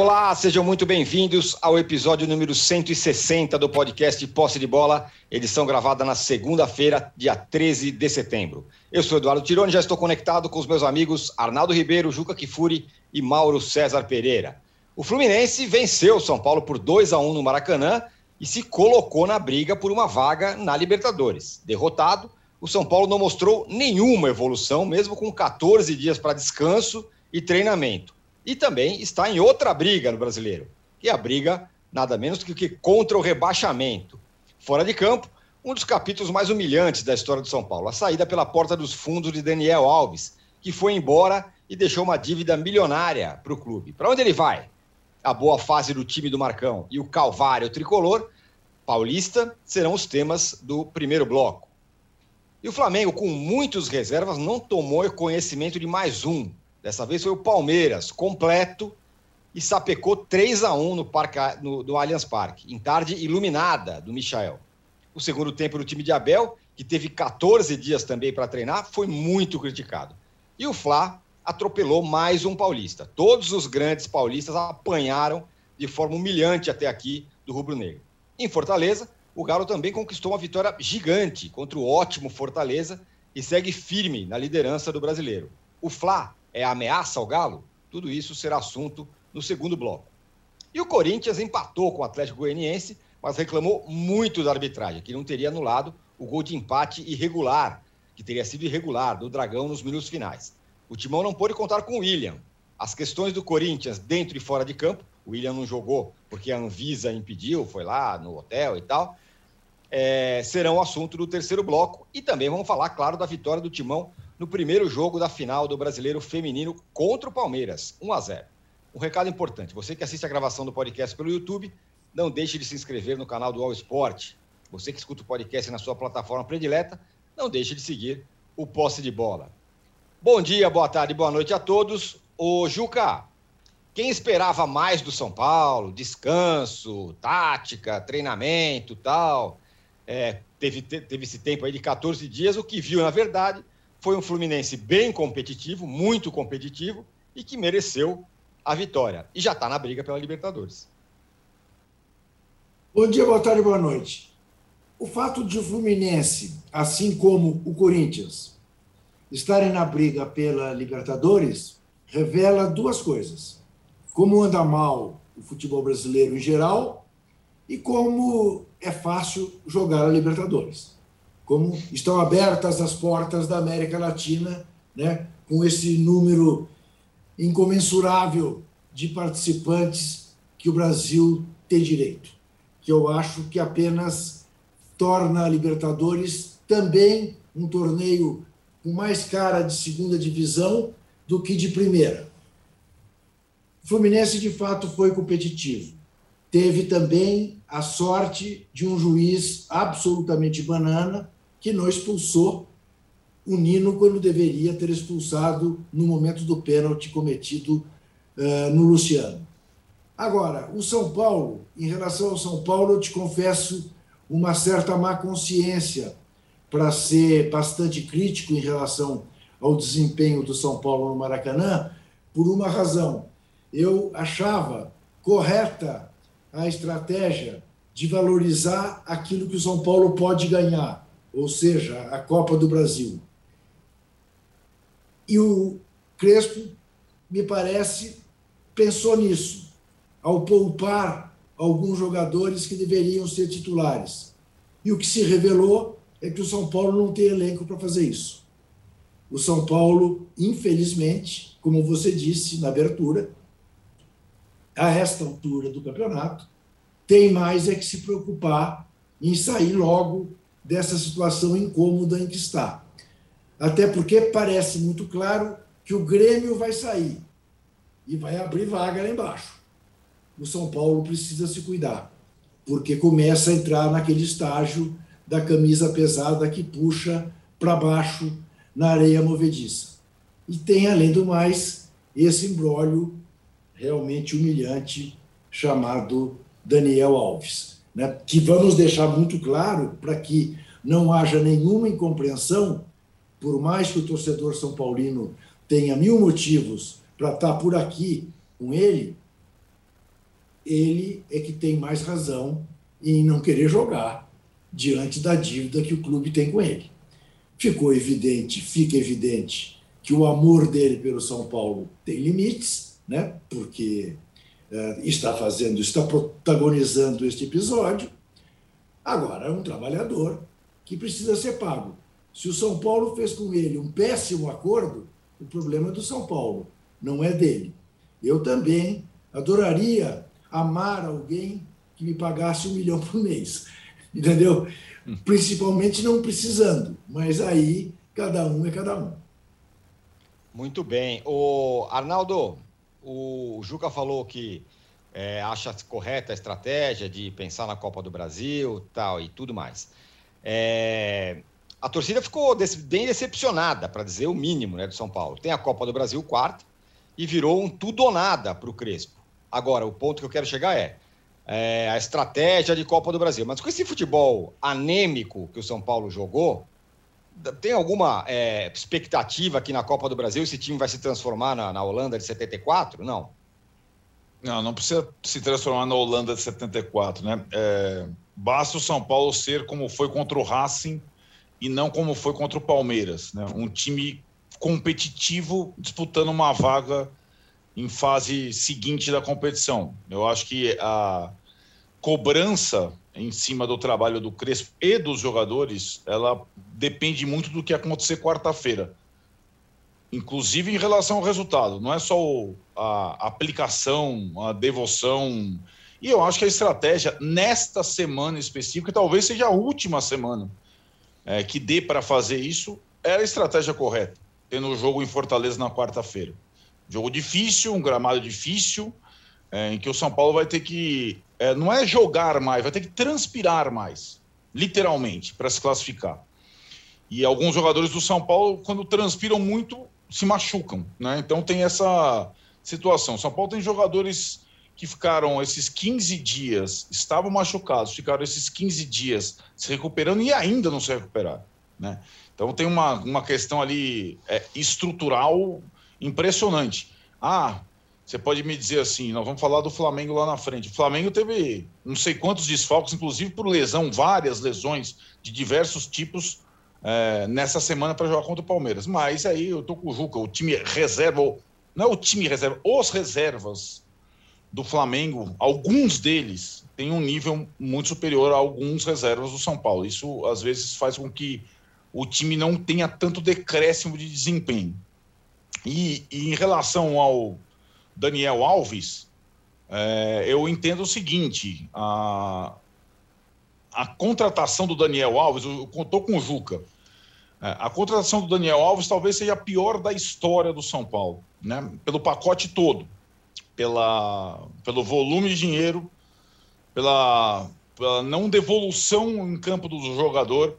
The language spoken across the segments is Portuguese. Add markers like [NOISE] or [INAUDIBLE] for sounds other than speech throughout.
Olá, sejam muito bem-vindos ao episódio número 160 do podcast Posse de Bola, edição gravada na segunda-feira, dia 13 de setembro. Eu sou Eduardo Tironi, já estou conectado com os meus amigos Arnaldo Ribeiro, Juca Kifuri e Mauro César Pereira. O Fluminense venceu o São Paulo por 2 a 1 no Maracanã e se colocou na briga por uma vaga na Libertadores. Derrotado, o São Paulo não mostrou nenhuma evolução, mesmo com 14 dias para descanso e treinamento e também está em outra briga no brasileiro, que é a briga nada menos do que contra o rebaixamento. Fora de campo, um dos capítulos mais humilhantes da história do São Paulo, a saída pela porta dos fundos de Daniel Alves, que foi embora e deixou uma dívida milionária para o clube. Para onde ele vai? A boa fase do time do Marcão e o calvário tricolor paulista serão os temas do primeiro bloco. E o Flamengo, com muitos reservas, não tomou conhecimento de mais um, Dessa vez foi o Palmeiras, completo, e sapecou 3 a 1 no, parque, no, no Allianz Parque, em tarde iluminada do Michael. O segundo tempo do time de Abel, que teve 14 dias também para treinar, foi muito criticado. E o Fla atropelou mais um paulista. Todos os grandes paulistas apanharam de forma humilhante até aqui do Rubro Negro. Em Fortaleza, o Galo também conquistou uma vitória gigante contra o ótimo Fortaleza e segue firme na liderança do brasileiro. O Fla é ameaça ao Galo? Tudo isso será assunto no segundo bloco. E o Corinthians empatou com o Atlético Goianiense, mas reclamou muito da arbitragem, que não teria anulado o gol de empate irregular, que teria sido irregular, do Dragão nos minutos finais. O Timão não pôde contar com o William. As questões do Corinthians dentro e fora de campo, o William não jogou porque a Anvisa impediu, foi lá no hotel e tal, é, serão assunto do terceiro bloco. E também vamos falar, claro, da vitória do Timão no primeiro jogo da final do Brasileiro Feminino contra o Palmeiras, 1 a 0. Um recado importante: você que assiste a gravação do podcast pelo YouTube, não deixe de se inscrever no canal do All Sport. Você que escuta o podcast na sua plataforma predileta, não deixe de seguir o Posse de Bola. Bom dia, boa tarde, boa noite a todos. Ô Juca, quem esperava mais do São Paulo? Descanso, tática, treinamento tal. É, teve, teve esse tempo aí de 14 dias. O que viu, na verdade, foi um Fluminense bem competitivo, muito competitivo, e que mereceu a vitória. E já está na briga pela Libertadores. Bom dia, boa tarde, boa noite. O fato de o Fluminense, assim como o Corinthians, estarem na briga pela Libertadores, revela duas coisas. Como anda mal o futebol brasileiro em geral e como é fácil jogar a Libertadores como estão abertas as portas da América Latina, né, com esse número incomensurável de participantes que o Brasil tem direito, que eu acho que apenas torna a Libertadores também um torneio com mais cara de segunda divisão do que de primeira. O Fluminense, de fato, foi competitivo. Teve também a sorte de um juiz absolutamente banana, que não expulsou o Nino quando deveria ter expulsado no momento do pênalti cometido uh, no Luciano. Agora, o São Paulo, em relação ao São Paulo, eu te confesso uma certa má consciência para ser bastante crítico em relação ao desempenho do São Paulo no Maracanã, por uma razão. Eu achava correta a estratégia de valorizar aquilo que o São Paulo pode ganhar ou seja, a Copa do Brasil. E o Crespo, me parece, pensou nisso, ao poupar alguns jogadores que deveriam ser titulares. E o que se revelou é que o São Paulo não tem elenco para fazer isso. O São Paulo, infelizmente, como você disse na abertura, a esta altura do campeonato, tem mais é que se preocupar em sair logo dessa situação incômoda em que está. Até porque parece muito claro que o Grêmio vai sair e vai abrir vaga lá embaixo. O São Paulo precisa se cuidar, porque começa a entrar naquele estágio da camisa pesada que puxa para baixo na areia movediça. E tem, além do mais, esse embrólio realmente humilhante chamado Daniel Alves né, que vamos deixar muito claro para que não haja nenhuma incompreensão, por mais que o torcedor São Paulino tenha mil motivos para estar por aqui com ele, ele é que tem mais razão em não querer jogar diante da dívida que o clube tem com ele. Ficou evidente, fica evidente que o amor dele pelo São Paulo tem limites, né? Porque está fazendo, está protagonizando este episódio. Agora é um trabalhador que precisa ser pago. Se o São Paulo fez com ele um péssimo acordo, o problema é do São Paulo, não é dele. Eu também adoraria amar alguém que me pagasse um milhão por mês, [LAUGHS] entendeu? Principalmente não precisando, mas aí cada um é cada um. Muito bem. O Arnaldo, o Juca falou que é, acha correta a estratégia de pensar na Copa do Brasil tal e tudo mais. É, a torcida ficou bem decepcionada, para dizer o mínimo, né, do São Paulo. Tem a Copa do Brasil quarta e virou um tudo ou nada para o Crespo. Agora, o ponto que eu quero chegar é, é, a estratégia de Copa do Brasil. Mas com esse futebol anêmico que o São Paulo jogou, tem alguma é, expectativa que na Copa do Brasil esse time vai se transformar na, na Holanda de 74? Não. Não, não precisa se transformar na Holanda de 74, né? É, basta o São Paulo ser como foi contra o Racing e não como foi contra o Palmeiras, né? Um time competitivo disputando uma vaga em fase seguinte da competição. Eu acho que a cobrança em cima do trabalho do Crespo e dos jogadores, ela depende muito do que acontecer quarta-feira. Inclusive em relação ao resultado, não é só a aplicação, a devoção. E eu acho que a estratégia nesta semana específica, talvez seja a última semana é, que dê para fazer isso, é a estratégia correta, tendo o jogo em Fortaleza na quarta-feira. Jogo difícil, um gramado difícil, é, em que o São Paulo vai ter que. É, não é jogar mais, vai ter que transpirar mais, literalmente, para se classificar. E alguns jogadores do São Paulo, quando transpiram muito, se machucam. Né? Então tem essa situação. São Paulo tem jogadores que ficaram esses 15 dias, estavam machucados, ficaram esses 15 dias se recuperando e ainda não se recuperaram. Né? Então tem uma, uma questão ali é, estrutural impressionante. Ah, você pode me dizer assim, nós vamos falar do Flamengo lá na frente. O Flamengo teve não sei quantos desfalques, inclusive por lesão, várias lesões de diversos tipos é, nessa semana para jogar contra o Palmeiras. Mas aí eu tô com o Juca, o time reserva, não é o time reserva, os reservas do Flamengo, alguns deles têm um nível muito superior a alguns reservas do São Paulo. Isso às vezes faz com que o time não tenha tanto decréscimo de desempenho. E, e em relação ao Daniel Alves, é, eu entendo o seguinte: a, a contratação do Daniel Alves, eu estou com o Juca. É, a contratação do Daniel Alves talvez seja a pior da história do São Paulo, né? pelo pacote todo, pela, pelo volume de dinheiro, pela, pela não devolução em campo do jogador,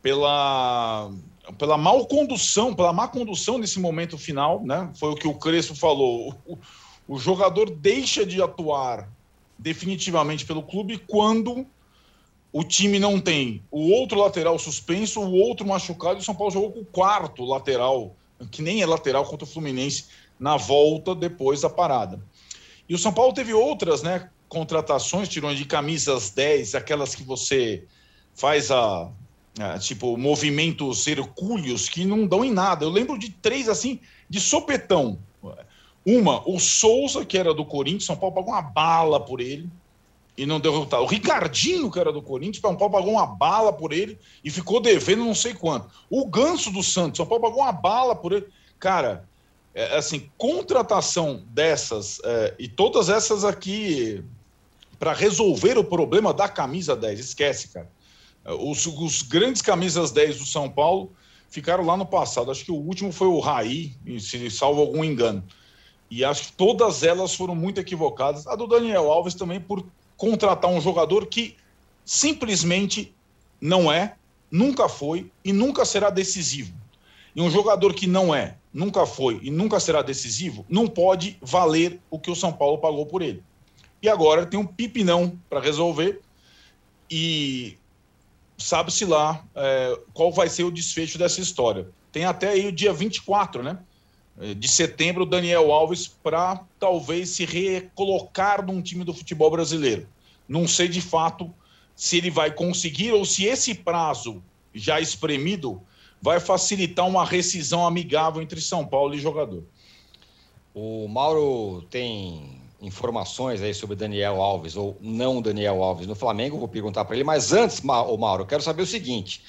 pela pela mal condução, pela má condução nesse momento final, né? Foi o que o Crespo falou. O, o jogador deixa de atuar definitivamente pelo clube quando o time não tem o outro lateral suspenso, o outro machucado, e o São Paulo jogou com o quarto lateral, que nem é lateral contra o Fluminense, na volta depois da parada. E o São Paulo teve outras, né, contratações, tirou de camisas 10, aquelas que você faz a é, tipo, movimentos hercúleos que não dão em nada. Eu lembro de três assim, de sopetão. Uma, o Souza, que era do Corinthians, São Paulo pagou uma bala por ele e não deu resultado. O Ricardinho, que era do Corinthians, São Paulo pagou uma bala por ele e ficou devendo não sei quanto. O Ganso do Santos, São Paulo pagou uma bala por ele. Cara, é, assim, contratação dessas é, e todas essas aqui para resolver o problema da camisa 10, esquece, cara. Os, os, grandes camisas 10 do São Paulo ficaram lá no passado. Acho que o último foi o Raí, se salvo algum engano. E acho que todas elas foram muito equivocadas. A do Daniel Alves também por contratar um jogador que simplesmente não é, nunca foi e nunca será decisivo. E um jogador que não é, nunca foi e nunca será decisivo, não pode valer o que o São Paulo pagou por ele. E agora tem um pipinão para resolver. E sabe-se lá é, qual vai ser o desfecho dessa história. Tem até aí o dia 24, né? eh, de setembro, Daniel Alves para talvez se recolocar num time do futebol brasileiro. Não sei de fato se ele vai conseguir ou se esse prazo já espremido vai facilitar uma rescisão amigável entre São Paulo e jogador. O Mauro tem informações aí sobre Daniel Alves ou não Daniel Alves no Flamengo, vou perguntar para ele, mas antes, Mauro, eu quero saber o seguinte: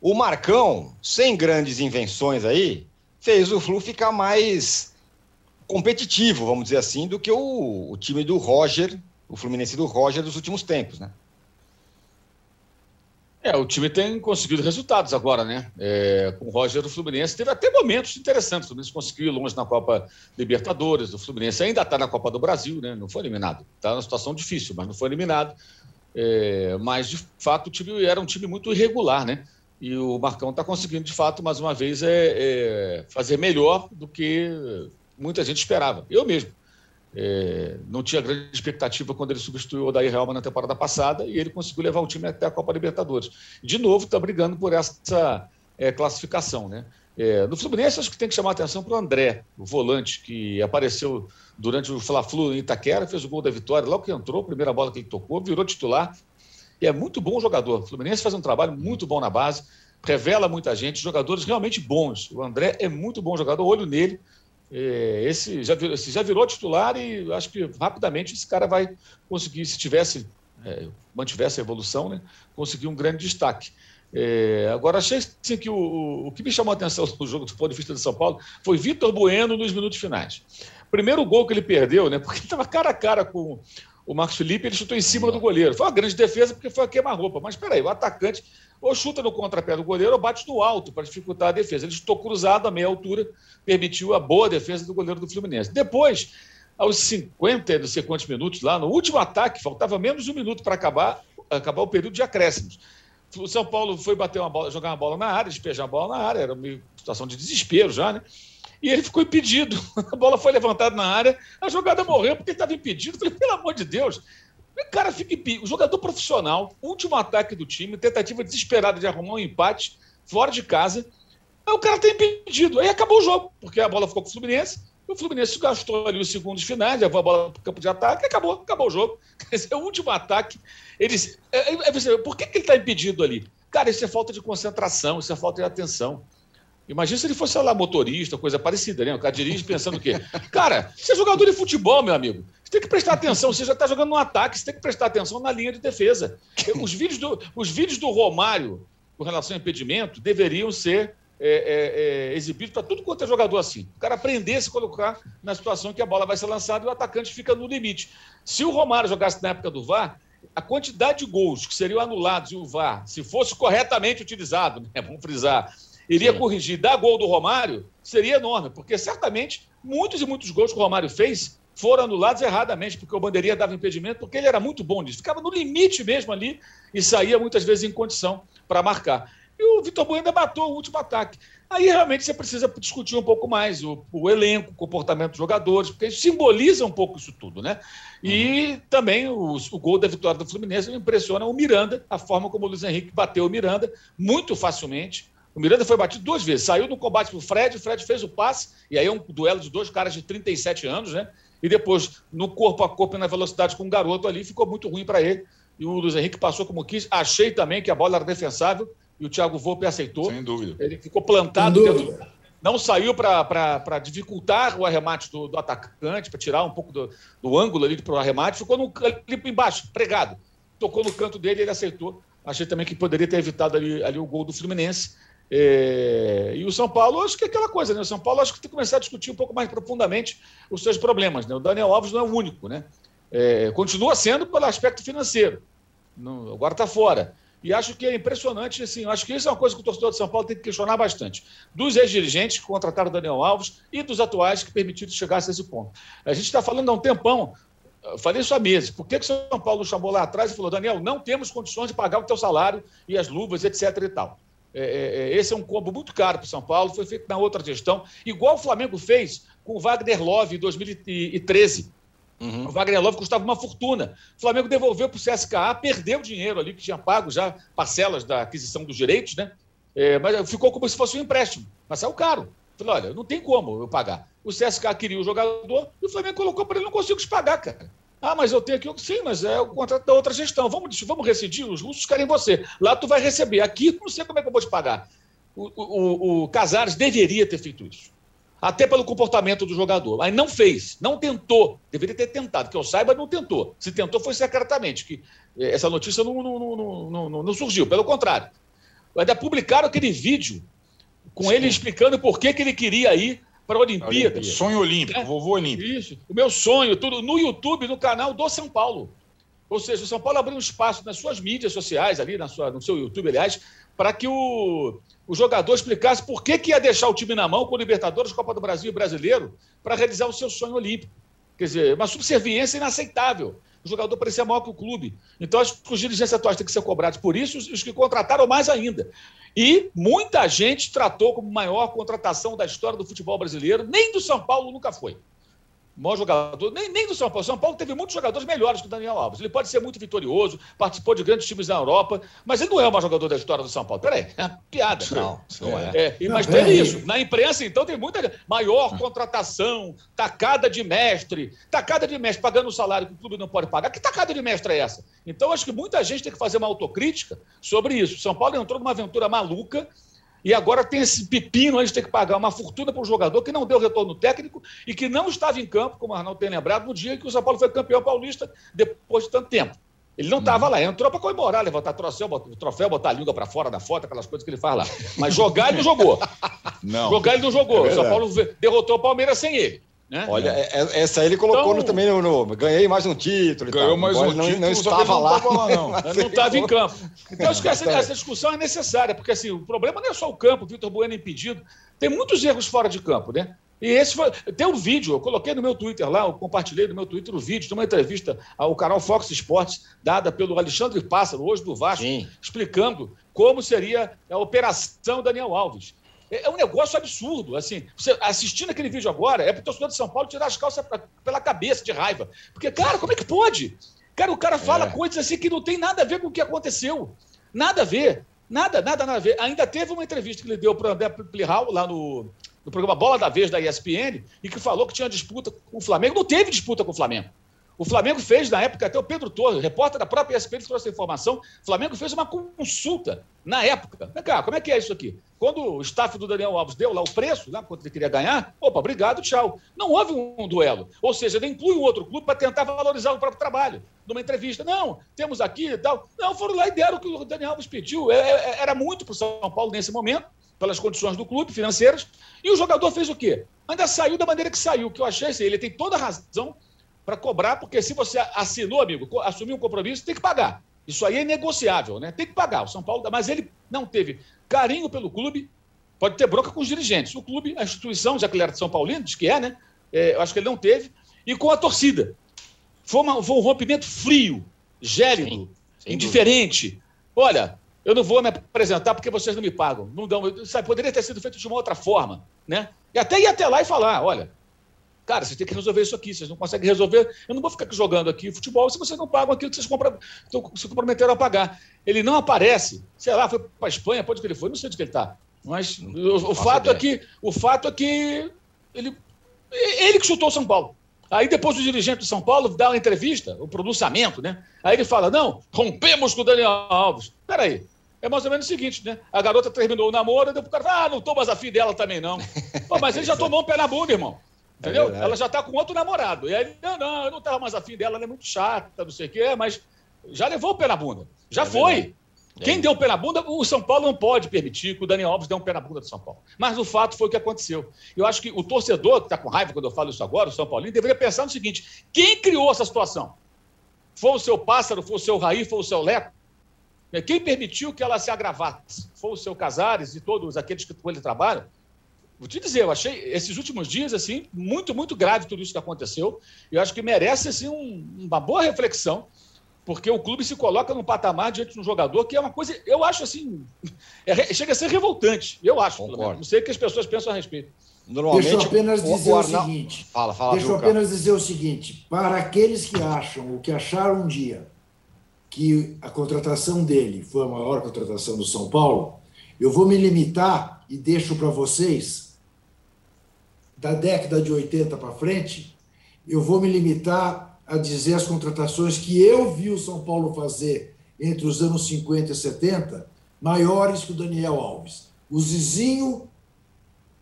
o Marcão, sem grandes invenções aí, fez o Flu ficar mais competitivo, vamos dizer assim, do que o, o time do Roger, o Fluminense do Roger dos últimos tempos, né? É, o time tem conseguido resultados agora, né? É, com o Roger do Fluminense. Teve até momentos interessantes. O Fluminense conseguiu ir longe na Copa Libertadores. O Fluminense ainda está na Copa do Brasil, né? Não foi eliminado. Está numa situação difícil, mas não foi eliminado. É, mas, de fato, o time era um time muito irregular, né? E o Marcão está conseguindo, de fato, mais uma vez, é, é, fazer melhor do que muita gente esperava. Eu mesmo. É, não tinha grande expectativa quando ele substituiu o Odair Helma na temporada passada e ele conseguiu levar o time até a Copa Libertadores. De novo, está brigando por essa é, classificação. Né? É, no Fluminense, acho que tem que chamar a atenção para o André, o volante, que apareceu durante o Fla-Flu em Itaquera, fez o gol da vitória, logo que entrou, primeira bola que ele tocou, virou titular. E é muito bom jogador. O Fluminense faz um trabalho muito bom na base, revela muita gente, jogadores realmente bons. O André é muito bom jogador, olho nele. É, esse, já virou, esse já virou titular e acho que rapidamente esse cara vai conseguir, se tivesse, é, mantivesse a evolução, né, conseguir um grande destaque. É, agora, achei assim, que o, o, que me chamou a atenção no jogo do ponto de vista de São Paulo foi Vitor Bueno nos minutos finais. Primeiro gol que ele perdeu, né, [LAUGHS] porque ele estava cara a cara com o Marcos Felipe, ele chutou em cima do goleiro. Foi uma grande defesa porque foi a queima-roupa. Mas espera aí, o atacante ou chuta no contrapé do goleiro ou bate no alto para dificultar a defesa. Ele chutou cruzado a meia altura, permitiu a boa defesa do goleiro do Fluminense. Depois, aos 50 não sei quantos minutos, lá no último ataque, faltava menos de um minuto para acabar, acabar o período de acréscimos. O São Paulo foi bater uma bola, jogar uma bola na área, despejar a bola na área, era uma situação de desespero já, né? E ele ficou impedido. [LAUGHS] A bola foi levantada na área, a jogada morreu porque estava impedido. Falei, pelo amor de Deus, cara fica impedido. O jogador profissional, último ataque do time, tentativa desesperada de arrumar um empate fora de casa. Aí o cara está impedido. Aí acabou o jogo, porque a bola ficou com o Fluminense. O Fluminense gastou ali os segundos finais, levou a bola para o campo de ataque acabou, acabou o jogo. [LAUGHS] Esse é o último ataque. Eles, é, é, é, por que, que ele está impedido ali? Cara, isso é falta de concentração, isso é falta de atenção. Imagina se ele fosse lá motorista, coisa parecida, né? O cara dirige pensando o quê? Cara, você é jogador de futebol, meu amigo. Você tem que prestar atenção. Você já está jogando no ataque, você tem que prestar atenção na linha de defesa. Os vídeos do, os vídeos do Romário com relação ao impedimento deveriam ser é, é, é, exibidos para tudo quanto é jogador assim. O cara aprender a se colocar na situação que a bola vai ser lançada e o atacante fica no limite. Se o Romário jogasse na época do VAR, a quantidade de gols que seriam anulados e o VAR, se fosse corretamente utilizado, né, vamos frisar, iria Sim. corrigir, dar gol do Romário, seria enorme, porque certamente muitos e muitos gols que o Romário fez foram anulados erradamente, porque o Bandeirinha dava impedimento, porque ele era muito bom nisso. Ficava no limite mesmo ali e saía muitas vezes em condição para marcar. E o Vitor Bueno ainda matou o último ataque. Aí realmente você precisa discutir um pouco mais o, o elenco, o comportamento dos jogadores, porque simboliza um pouco isso tudo, né? E uhum. também o, o, gol da vitória do Fluminense impressiona o Miranda, a forma como o Luiz Henrique bateu o Miranda muito facilmente o Miranda foi batido duas vezes. Saiu no combate pro Fred, o Fred fez o passe, e aí é um duelo de dois caras de 37 anos, né? E depois, no corpo a corpo e na velocidade com o um garoto ali, ficou muito ruim para ele. E o Luiz Henrique passou como quis. Achei também que a bola era defensável e o Thiago Volpe aceitou. Sem dúvida. Ele ficou plantado dentro. Não saiu para dificultar o arremate do, do atacante, para tirar um pouco do, do ângulo ali para o arremate. Ficou no, ali embaixo, pregado. Tocou no canto dele, ele aceitou. Achei também que poderia ter evitado ali, ali o gol do Fluminense. É, e o São Paulo, acho que é aquela coisa, né? O São Paulo acho que tem que começar a discutir um pouco mais profundamente os seus problemas. Né? O Daniel Alves não é o único, né? É, continua sendo pelo aspecto financeiro. Não, agora está fora. E acho que é impressionante, assim, acho que isso é uma coisa que o torcedor de São Paulo tem que questionar bastante. Dos ex-dirigentes que contrataram o Daniel Alves e dos atuais que permitiram chegar a esse ponto. A gente está falando há um tempão, falei isso há meses. Por que, que o São Paulo chamou lá atrás e falou, Daniel, não temos condições de pagar o teu salário e as luvas, etc. e tal. É, é, é, esse é um combo muito caro para o São Paulo, foi feito na outra gestão, igual o Flamengo fez com o Wagner Love em 2013. Uhum. O Wagner Love custava uma fortuna. O Flamengo devolveu para o CSKA, perdeu dinheiro ali, que tinha pago já parcelas da aquisição dos direitos, né? É, mas ficou como se fosse um empréstimo, mas saiu caro. Falei, olha, não tem como eu pagar. O CSK queria o jogador e o Flamengo colocou para ele, não consigo te pagar, cara. Ah, mas eu tenho aqui. Sim, mas é o contrato da outra gestão. Vamos, vamos rescindir, os russos querem você. Lá tu vai receber. Aqui não sei como é que eu vou te pagar. O, o, o Casares deveria ter feito isso. Até pelo comportamento do jogador. Mas não fez, não tentou. Deveria ter tentado, que eu saiba, não tentou. Se tentou, foi secretamente, que eh, essa notícia não, não, não, não, não surgiu. Pelo contrário. Ainda publicaram aquele vídeo com Sim. ele explicando por que, que ele queria ir para a Olimpíada. Sonho olímpico, é, vovô olímpico. Isso, o meu sonho, tudo no YouTube, no canal do São Paulo. Ou seja, o São Paulo abriu um espaço nas suas mídias sociais, ali na sua, no seu YouTube, aliás, para que o, o jogador explicasse por que, que ia deixar o time na mão com o Libertadores, Copa do Brasil e Brasileiro para realizar o seu sonho olímpico. Quer dizer, uma subserviência inaceitável. O jogador parecia maior que o clube. Então, acho que os dirigentes atuais têm que ser cobrados por isso, os que contrataram mais ainda. E muita gente tratou como maior contratação da história do futebol brasileiro, nem do São Paulo nunca foi maior jogador, nem, nem do São Paulo. São Paulo teve muitos jogadores melhores que o Daniel Alves. Ele pode ser muito vitorioso, participou de grandes times na Europa, mas ele não é o maior jogador da história do São Paulo. Peraí, é uma piada. Não, não é. é. é mas não, teve isso. Na imprensa, então, tem muita. Maior contratação, tacada de mestre, tacada de mestre pagando o salário que o clube não pode pagar. Que tacada de mestre é essa? Então, acho que muita gente tem que fazer uma autocrítica sobre isso. São Paulo entrou numa aventura maluca e agora tem esse pepino, a gente tem que pagar uma fortuna para um jogador que não deu retorno técnico e que não estava em campo, como o Arnaldo tem lembrado, no dia em que o São Paulo foi campeão paulista, depois de tanto tempo. Ele não estava uhum. lá, entrou para comemorar, levantar troféu, troféu, botar a língua para fora da foto, aquelas coisas que ele faz lá. Mas jogar ele não jogou. Não. Jogar ele não jogou. É o São Paulo derrotou o Palmeiras sem ele. Né? Olha, é. É, essa aí ele colocou então, no, também no, no, Ganhei mais um título. Ganhou mais um não, título. Não [LAUGHS] estava lá. Não estava em campo. Então, acho que essa, essa, discussão é necessária, porque assim, o problema não é só o campo, o Vitor Bueno é impedido. Tem muitos erros fora de campo, né? E esse foi. Tem um vídeo, eu coloquei no meu Twitter lá, eu compartilhei no meu Twitter o vídeo de uma entrevista ao canal Fox Sports, dada pelo Alexandre Pássaro, hoje do Vasco, Sim. explicando como seria a operação Daniel Alves. É, é um negócio absurdo. Assim, você assistindo aquele vídeo agora, é para o torcedor de São Paulo tirar as calças pra, pela cabeça de raiva. Porque, cara, como é que pode? Cara, o cara fala é. coisas assim que não tem nada a ver com o que aconteceu. Nada a ver. Nada, nada, nada a ver. Ainda teve uma entrevista que ele deu para o André Plihal lá no, no programa Bola da Vez da ESPN e que falou que tinha disputa com o Flamengo. Não teve disputa com o Flamengo. O Flamengo fez, na época, até o Pedro Torres, repórter da própria ESPN, trouxe essa informação. O Flamengo fez uma consulta na época. Vem cá, como é que é isso aqui? Quando o staff do Daniel Alves deu lá o preço, né, quanto ele queria ganhar, opa, obrigado, tchau. Não houve um duelo. Ou seja, ele inclui um outro clube para tentar valorizar o próprio trabalho. Numa entrevista, não, temos aqui e tal. Não, foram lá e deram o que o Daniel Alves pediu. É, é, era muito para o São Paulo nesse momento, pelas condições do clube financeiras. E o jogador fez o quê? Ainda saiu da maneira que saiu, que eu achei assim, ele tem toda a razão para cobrar, porque se você assinou, amigo, assumiu um compromisso, tem que pagar. Isso aí é negociável, né? Tem que pagar. O São Paulo, mas ele não teve carinho pelo clube, pode ter bronca com os dirigentes. O clube, a instituição, já que ele era de São Paulino, diz que é, né? É, eu acho que ele não teve. E com a torcida. Foi, uma, foi um rompimento frio, gélido, Sim, indiferente. Olha, eu não vou me apresentar porque vocês não me pagam. Não dão, sabe, poderia ter sido feito de uma outra forma, né? E até ir até lá e falar, olha, Cara, vocês têm que resolver isso aqui. Vocês não conseguem resolver. Eu não vou ficar jogando aqui futebol se vocês não pagam aquilo que vocês compram, se comprometeram a pagar. Ele não aparece. Sei lá, foi para a Espanha, pode que ele foi, não sei onde que ele está. Mas o, o fato é que o fato é que ele, ele que chutou o São Paulo. Aí depois o dirigente de São Paulo dá uma entrevista, o pronunciamento, né? Aí ele fala: não, rompemos com o Daniel Alves. Peraí. É mais ou menos o seguinte, né? A garota terminou o namoro, depois o cara fala, ah, não tô mais afim dela também, não. [LAUGHS] Pô, mas ele já tomou um pé na bunda, irmão. Entendeu? É ela já está com outro namorado. E aí, não, não, eu não estava mais afim dela, ela é muito chata, não sei o quê, mas já levou o pé na bunda. Já é foi. Verdade. Quem é. deu o pé na bunda, o São Paulo não pode permitir que o Daniel Alves dê um pé na bunda do São Paulo. Mas o fato foi o que aconteceu. Eu acho que o torcedor, que está com raiva quando eu falo isso agora, o São Paulino, deveria pensar no seguinte: quem criou essa situação? Foi o seu pássaro, foi o seu Raí, foi o seu Leco? Quem permitiu que ela se agravasse? Foi o seu Casares e todos aqueles que com ele trabalham? Vou te dizer, eu achei esses últimos dias assim muito, muito grave tudo isso que aconteceu. Eu acho que merece assim um, uma boa reflexão, porque o clube se coloca num patamar diante de um jogador que é uma coisa, eu acho assim, é, chega a ser revoltante. Eu acho, não sei o que as pessoas pensam a respeito. Normalmente, deixa eu apenas dizer o, o, o seguinte. Fala, fala, deixa eu apenas dizer o seguinte: para aqueles que acham, ou que acharam um dia, que a contratação dele foi a maior contratação do São Paulo, eu vou me limitar e deixo para vocês da década de 80 para frente, eu vou me limitar a dizer as contratações que eu vi o São Paulo fazer entre os anos 50 e 70, maiores que o Daniel Alves. O Zizinho,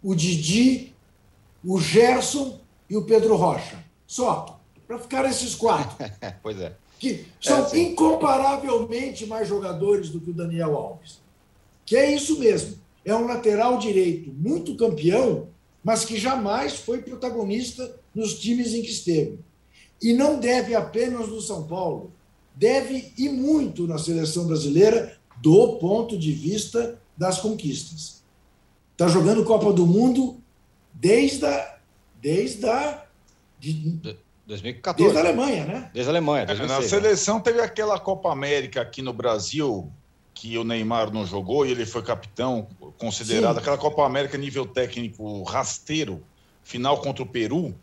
o Didi, o Gerson e o Pedro Rocha. Só, para ficar esses quatro. [LAUGHS] pois é. Que são é, incomparavelmente mais jogadores do que o Daniel Alves. Que é isso mesmo. É um lateral direito muito campeão, mas que jamais foi protagonista nos times em que esteve. E não deve apenas no São Paulo, deve e muito na seleção brasileira do ponto de vista das conquistas. Está jogando Copa do Mundo desde a, desde a de, 2014. Desde a Alemanha, né? Desde a Alemanha. 2006, é, na seleção teve aquela Copa América aqui no Brasil que o Neymar não jogou e ele foi capitão, considerado Sim. aquela Copa América nível técnico rasteiro, final contra o Peru.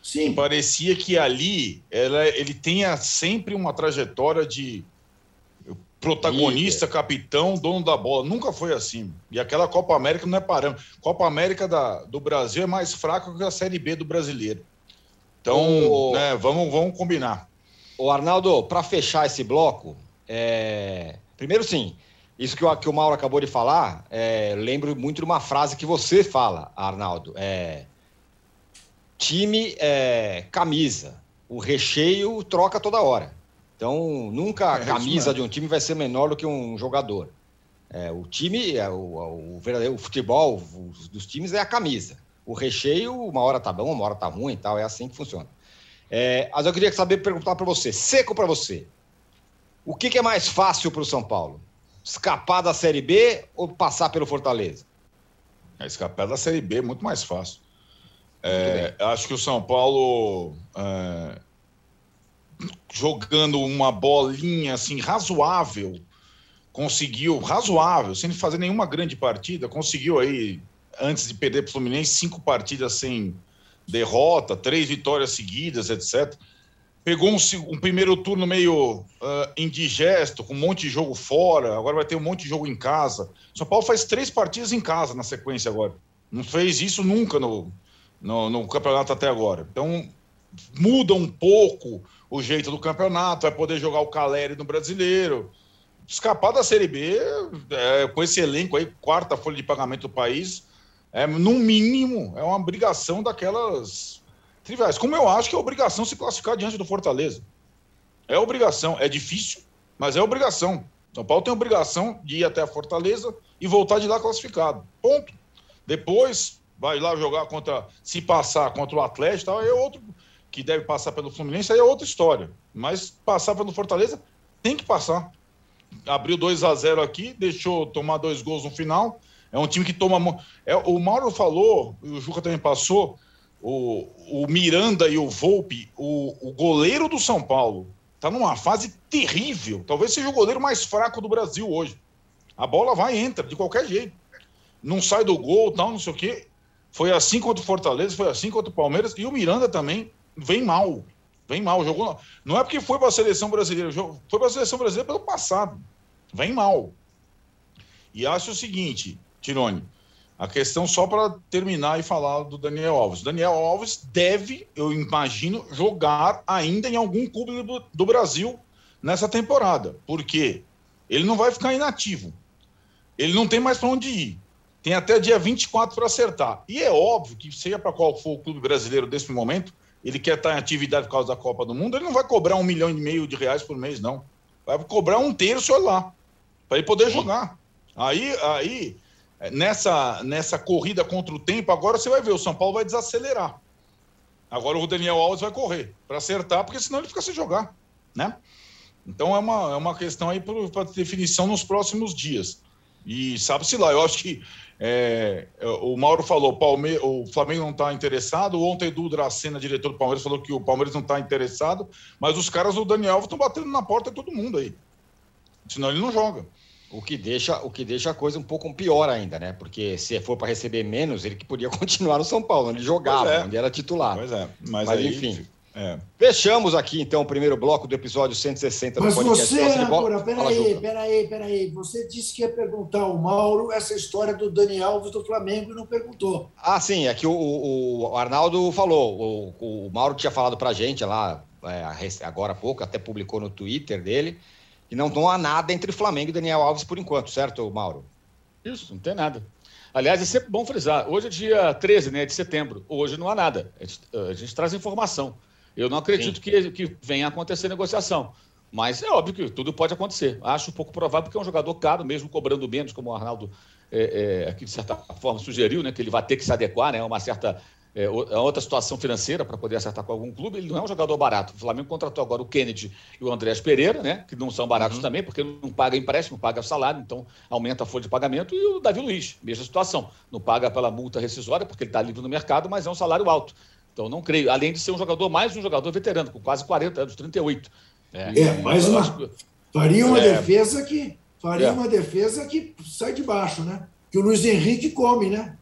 Sim. Parecia que ali ela, ele tenha sempre uma trajetória de protagonista, capitão, dono da bola. Nunca foi assim. E aquela Copa América não é parâmetro. Copa América da, do Brasil é mais fraca que a Série B do brasileiro. Então, o... né, vamos, vamos combinar. O Arnaldo, para fechar esse bloco, é... primeiro sim, isso que o, que o Mauro acabou de falar, é, lembro muito de uma frase que você fala, Arnaldo. É, time é camisa. O recheio troca toda hora. Então, nunca a é camisa de um time vai ser menor do que um jogador. É, o time, é, o, verdadeiro o futebol dos times é a camisa. O recheio, uma hora tá bom, uma hora tá ruim e tal, é assim que funciona. É, mas eu queria saber, perguntar para você, seco para você, o que, que é mais fácil para o São Paulo? Escapar da Série B ou passar pelo Fortaleza? É, escapar da Série B é muito mais fácil. É, acho que o São Paulo é, jogando uma bolinha assim razoável, conseguiu razoável, sem fazer nenhuma grande partida, conseguiu aí antes de perder para o Fluminense cinco partidas sem derrota, três vitórias seguidas, etc. Pegou um, um primeiro turno meio uh, indigesto, com um monte de jogo fora, agora vai ter um monte de jogo em casa. São Paulo faz três partidas em casa na sequência agora. Não fez isso nunca no, no, no campeonato até agora. Então, muda um pouco o jeito do campeonato, vai poder jogar o Caleri no brasileiro. Escapar da Série B, é, com esse elenco aí, quarta folha de pagamento do país, é, no mínimo, é uma obrigação daquelas triviais. Como eu acho que é obrigação se classificar diante do Fortaleza. É obrigação, é difícil, mas é obrigação. São Paulo tem obrigação de ir até a Fortaleza e voltar de lá classificado. Ponto. Depois, vai lá jogar contra, se passar contra o Atlético, tal, é outro que deve passar pelo Fluminense, aí é outra história. Mas passar pelo Fortaleza tem que passar. Abriu 2 a 0 aqui, deixou tomar dois gols no final. É um time que toma. É, o Mauro falou, o Juca também passou, o, o Miranda e o Volpe, o, o goleiro do São Paulo, está numa fase terrível. Talvez seja o goleiro mais fraco do Brasil hoje. A bola vai e entra, de qualquer jeito. Não sai do gol, tal, não sei o quê. Foi assim contra o Fortaleza, foi assim contra o Palmeiras. E o Miranda também vem mal. Vem mal. Jogou, não é porque foi para a seleção brasileira, foi para a seleção brasileira pelo passado. Vem mal. E acho o seguinte, Tirone, a questão só para terminar e falar do Daniel Alves. Daniel Alves deve, eu imagino, jogar ainda em algum clube do, do Brasil nessa temporada. Porque ele não vai ficar inativo. Ele não tem mais para onde ir. Tem até dia 24 para acertar. E é óbvio que, seja para qual for o clube brasileiro desse momento, ele quer estar em atividade por causa da Copa do Mundo, ele não vai cobrar um milhão e meio de reais por mês, não. Vai cobrar um terço lá, para ele poder jogar. Aí, aí nessa, nessa corrida contra o tempo, agora você vai ver, o São Paulo vai desacelerar. Agora o Daniel Alves vai correr para acertar, porque senão ele fica sem jogar, né? Então é uma, é uma questão aí para definição nos próximos dias. E sabe-se lá, eu acho que é, o Mauro falou, Palme o Flamengo não está interessado. Ontem, Edu Dracena, diretor do Palmeiras, falou que o Palmeiras não está interessado, mas os caras do Daniel estão batendo na porta de todo mundo aí. Senão ele não joga. O que deixa, o que deixa a coisa um pouco pior ainda, né? Porque se for para receber menos, ele que podia [LAUGHS] continuar no São Paulo, onde ele jogava, é. onde era titular. Pois é, mas, mas aí, enfim. É. Fechamos aqui, então, o primeiro bloco do episódio 160 Mas do podcast. Mas você, Âncora, peraí, peraí, peraí. Você disse que ia perguntar ao Mauro essa história do Dani Alves do Flamengo e não perguntou. Ah, sim, é que o, o Arnaldo falou. O, o, Mauro tinha falado pra gente lá, é, agora há pouco, até publicou no Twitter dele, que não, não há nada entre Flamengo e Daniel Alves por enquanto, certo, Mauro? Isso, não tem nada. Aliás, é sempre bom frisar. Hoje é dia 13 né, de setembro. Hoje não há nada. A gente, a gente traz informação. Eu não acredito que, que venha a acontecer negociação. Mas é óbvio que tudo pode acontecer. Acho um pouco provável, porque é um jogador caro, mesmo cobrando menos, como o Arnaldo é, é, aqui, de certa forma, sugeriu, né? Que ele vai ter que se adequar, né? Uma certa. É, outra situação financeira para poder acertar com algum clube. Ele não é um jogador barato. O Flamengo contratou agora o Kennedy e o Andrés Pereira, né? Que não são baratos uhum. também, porque não paga empréstimo, paga salário, então aumenta a folha de pagamento. E o Davi Luiz, mesma situação. Não paga pela multa rescisória, porque ele está livre no mercado, mas é um salário alto. Então, não creio. Além de ser um jogador, mais um jogador veterano, com quase 40 anos, 38. É, é mais uma. Acho... Faria uma é... defesa que. Faria é. uma defesa que sai de baixo, né? Que o Luiz Henrique come, né?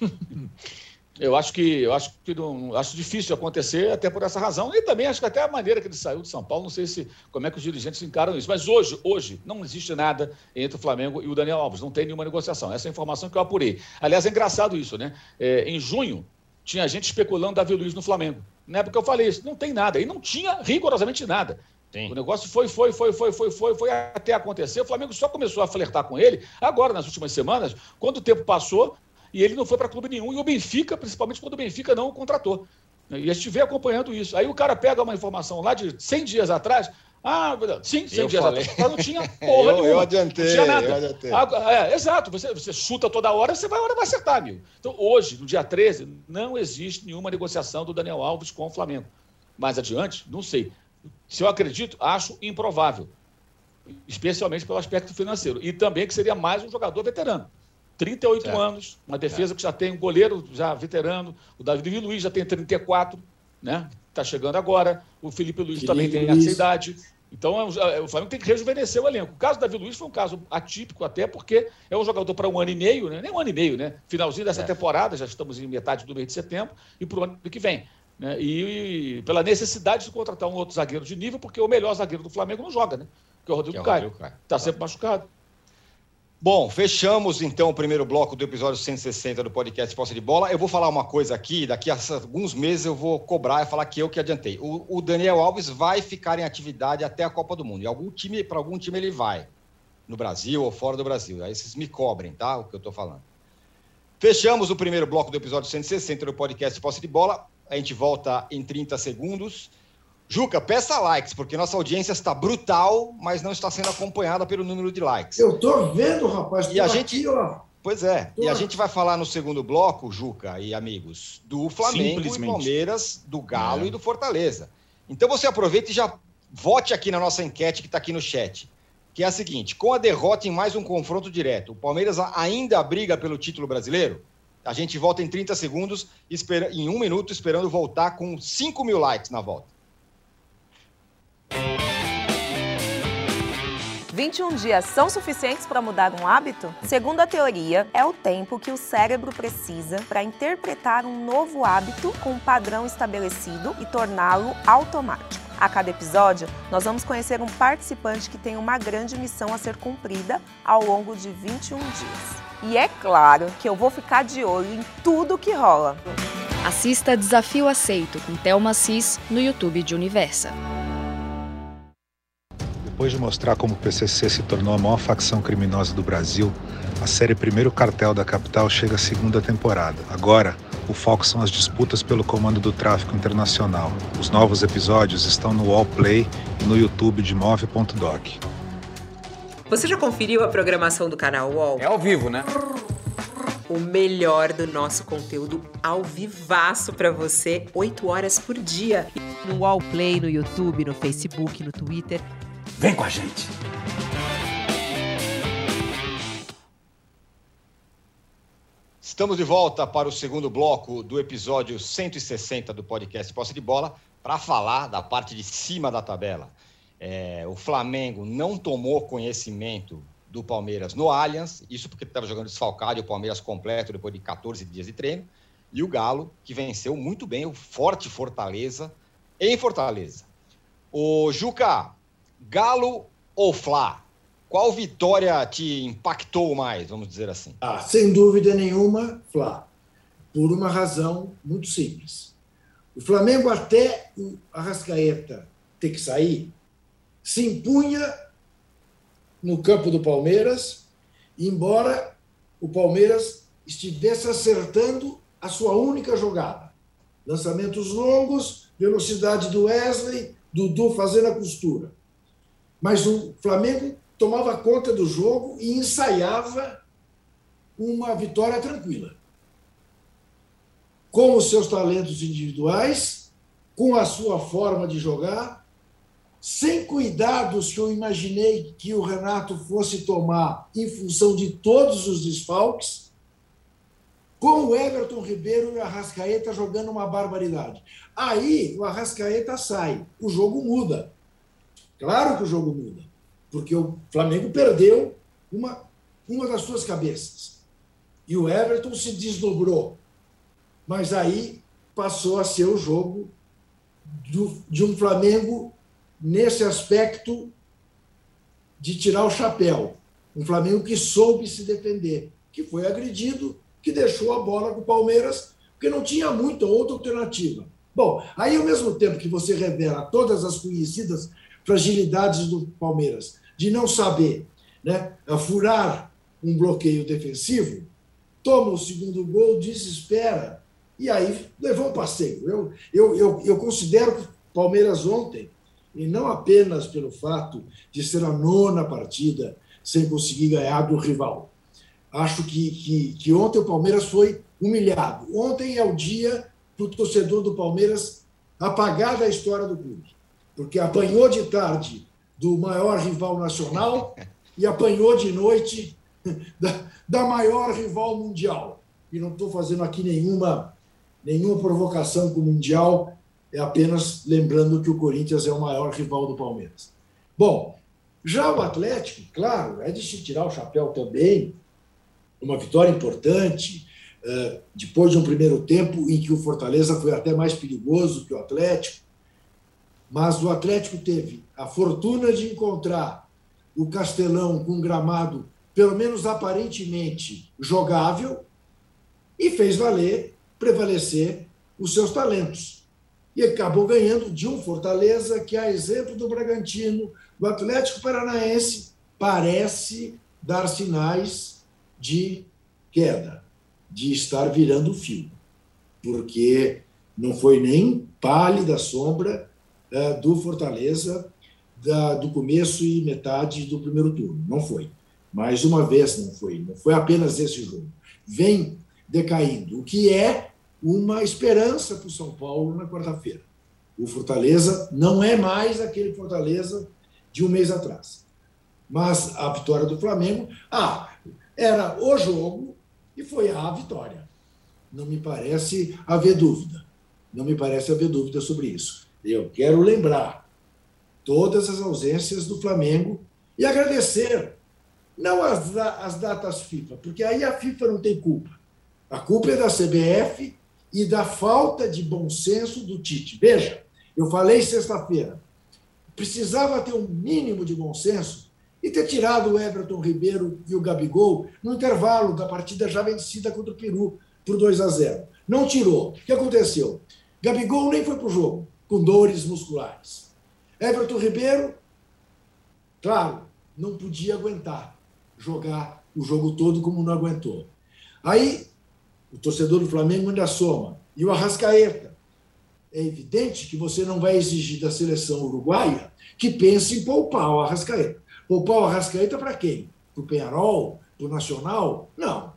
[LAUGHS] Eu acho que eu acho que não acho difícil acontecer até por essa razão e também acho que até a maneira que ele saiu de São Paulo não sei se como é que os dirigentes encaram isso mas hoje hoje não existe nada entre o Flamengo e o Daniel Alves não tem nenhuma negociação essa é a informação que eu apurei aliás é engraçado isso né é, em junho tinha gente especulando Davi Luiz no Flamengo. Na época eu falei isso, não tem nada. E não tinha rigorosamente nada. Sim. O negócio foi, foi, foi, foi, foi, foi, foi até acontecer. O Flamengo só começou a flertar com ele agora, nas últimas semanas, quando o tempo passou e ele não foi para clube nenhum. E o Benfica, principalmente quando o Benfica não o contratou. E a gente vem acompanhando isso. Aí o cara pega uma informação lá de 100 dias atrás, ah, sim, 100 dias falei. atrás não tinha porra eu, nenhuma. Eu adiantei, não tinha nada. Eu adiantei. é, exato, você, você chuta toda hora, você vai hora vai acertar, amigo. Então, hoje, no dia 13, não existe nenhuma negociação do Daniel Alves com o Flamengo. Mais adiante, não sei. Se eu acredito, acho improvável. Especialmente pelo aspecto financeiro. E também que seria mais um jogador veterano. 38 certo. anos, uma defesa que já tem um goleiro já veterano, o David Luiz já tem 34, né? Está chegando agora, o Felipe Luiz Felipe também tem Luiz. essa idade. Então, é, é, o Flamengo tem que rejuvenescer o elenco. O caso do Davi Luiz foi um caso atípico, até porque é um jogador para um ano e meio, né? nem um ano e meio, né? Finalzinho dessa é. temporada, já estamos em metade do mês de setembro, e para o ano que vem. Né? E, e, pela necessidade de contratar um outro zagueiro de nível, porque o melhor zagueiro do Flamengo não joga, né? Que é o Rodrigo, é o Rodrigo Caio. Está sempre machucado. Bom, fechamos então o primeiro bloco do episódio 160 do podcast Posse de Bola. Eu vou falar uma coisa aqui, daqui a alguns meses eu vou cobrar e falar que eu que adiantei. O, o Daniel Alves vai ficar em atividade até a Copa do Mundo. E algum time, para algum time ele vai, no Brasil ou fora do Brasil. Aí vocês me cobrem, tá? O que eu estou falando. Fechamos o primeiro bloco do episódio 160 do podcast Posse de Bola. A gente volta em 30 segundos. Juca, peça likes, porque nossa audiência está brutal, mas não está sendo acompanhada pelo número de likes. Eu estou vendo, rapaz. E a gente. Aqui, ó. Pois é. Tô... E a gente vai falar no segundo bloco, Juca e amigos, do Flamengo e Palmeiras, do Galo é. e do Fortaleza. Então você aproveita e já vote aqui na nossa enquete que está aqui no chat. Que é a seguinte: com a derrota em mais um confronto direto, o Palmeiras ainda briga pelo título brasileiro? A gente volta em 30 segundos, espera, em um minuto, esperando voltar com 5 mil likes na volta. 21 dias são suficientes para mudar um hábito? Segundo a teoria, é o tempo que o cérebro precisa para interpretar um novo hábito com um padrão estabelecido e torná-lo automático. A cada episódio, nós vamos conhecer um participante que tem uma grande missão a ser cumprida ao longo de 21 dias. E é claro que eu vou ficar de olho em tudo que rola. Assista Desafio Aceito com Thelma Cis no YouTube de Universa. Depois de mostrar como o PCC se tornou a maior facção criminosa do Brasil, a série Primeiro Cartel da Capital chega à segunda temporada. Agora, o foco são as disputas pelo comando do tráfico internacional. Os novos episódios estão no Wallplay e no YouTube de Move.doc. Você já conferiu a programação do canal Wall? É ao vivo, né? O melhor do nosso conteúdo ao vivaço para você, 8 horas por dia. No Wallplay, no YouTube, no Facebook, no Twitter Vem com a gente! Estamos de volta para o segundo bloco do episódio 160 do podcast Posse de Bola para falar da parte de cima da tabela. É, o Flamengo não tomou conhecimento do Palmeiras no Allianz, isso porque estava jogando desfalcado e o Palmeiras completo depois de 14 dias de treino, e o Galo, que venceu muito bem o forte Fortaleza em Fortaleza. O Juca, Galo ou Fla? Qual vitória te impactou mais, vamos dizer assim? Ah, sem dúvida nenhuma, Fla. Por uma razão muito simples. O Flamengo, até o Arrascaeta ter que sair, se impunha no campo do Palmeiras, embora o Palmeiras estivesse acertando a sua única jogada. Lançamentos longos, velocidade do Wesley, Dudu fazendo a costura. Mas o Flamengo tomava conta do jogo e ensaiava uma vitória tranquila. Com os seus talentos individuais, com a sua forma de jogar, sem cuidados que eu imaginei que o Renato fosse tomar em função de todos os desfalques, com o Everton Ribeiro e o Arrascaeta jogando uma barbaridade. Aí o Arrascaeta sai, o jogo muda. Claro que o jogo muda porque o Flamengo perdeu uma, uma das suas cabeças. E o Everton se desdobrou. Mas aí passou a ser o jogo do, de um Flamengo nesse aspecto de tirar o chapéu. Um Flamengo que soube se defender, que foi agredido, que deixou a bola com o Palmeiras, porque não tinha muita outra alternativa. Bom, aí ao mesmo tempo que você revela todas as conhecidas fragilidades do Palmeiras, de não saber né, furar um bloqueio defensivo, toma o segundo gol, desespera, e aí levou um passeio. Eu, eu, eu, eu considero que o Palmeiras ontem, e não apenas pelo fato de ser a nona partida sem conseguir ganhar do rival, acho que, que, que ontem o Palmeiras foi humilhado. Ontem é o dia do torcedor do Palmeiras apagar da história do clube, porque apanhou de tarde do maior rival nacional e apanhou de noite [LAUGHS] da, da maior rival mundial. E não estou fazendo aqui nenhuma, nenhuma provocação com o Mundial, é apenas lembrando que o Corinthians é o maior rival do Palmeiras. Bom, já o Atlético, claro, é de se tirar o chapéu também, uma vitória importante, eh, depois de um primeiro tempo em que o Fortaleza foi até mais perigoso que o Atlético, mas o Atlético teve a fortuna de encontrar o Castelão com um gramado, pelo menos aparentemente, jogável, e fez valer, prevalecer os seus talentos. E acabou ganhando de um Fortaleza que, a exemplo do Bragantino, o Atlético Paranaense parece dar sinais de queda, de estar virando fio, porque não foi nem pálida sombra é, do Fortaleza da, do começo e metade do primeiro turno. Não foi. Mais uma vez não foi. Não foi apenas esse jogo. Vem decaindo, o que é uma esperança para o São Paulo na quarta-feira. O Fortaleza não é mais aquele Fortaleza de um mês atrás. Mas a vitória do Flamengo, ah, era o jogo e foi a vitória. Não me parece haver dúvida. Não me parece haver dúvida sobre isso. Eu quero lembrar todas as ausências do Flamengo e agradecer, não as, as datas FIFA, porque aí a FIFA não tem culpa. A culpa é da CBF e da falta de bom senso do Tite. Veja, eu falei sexta-feira, precisava ter um mínimo de bom senso e ter tirado o Everton Ribeiro e o Gabigol no intervalo da partida já vencida contra o Peru por 2 a 0. Não tirou. O que aconteceu? Gabigol nem foi para o jogo com dores musculares. Everton Ribeiro, claro, não podia aguentar jogar o jogo todo como não aguentou. Aí, o torcedor do Flamengo ainda soma. E o Arrascaeta. É evidente que você não vai exigir da seleção uruguaia que pense em poupar o Arrascaeta. Poupar o Arrascaeta para quem? Para o Penharol? Para o Nacional? Não.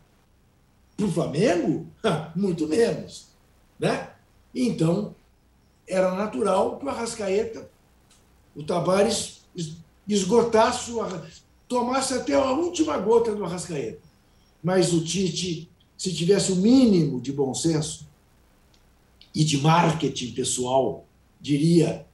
Para o Flamengo? [LAUGHS] Muito menos. Né? Então, era natural que o Arrascaeta, o Tabares, esgotasse, o tomasse até a última gota do Arrascaeta. Mas o Tite, se tivesse o mínimo de bom senso e de marketing pessoal, diria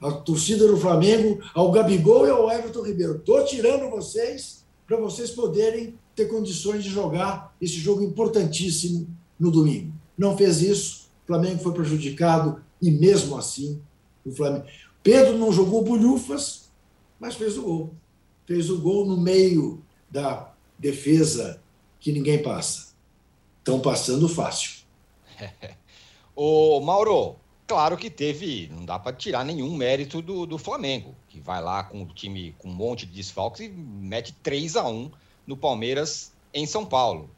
a torcida do Flamengo, ao Gabigol e ao Everton Ribeiro: estou tirando vocês para vocês poderem ter condições de jogar esse jogo importantíssimo no domingo. Não fez isso, o Flamengo foi prejudicado e mesmo assim O Flamengo. Pedro não jogou bolhufas, mas fez o gol. Fez o gol no meio da defesa que ninguém passa. Estão passando fácil. [LAUGHS] Ô, Mauro, claro que teve, não dá para tirar nenhum mérito do, do Flamengo, que vai lá com o time com um monte de desfalques e mete 3 a 1 no Palmeiras em São Paulo.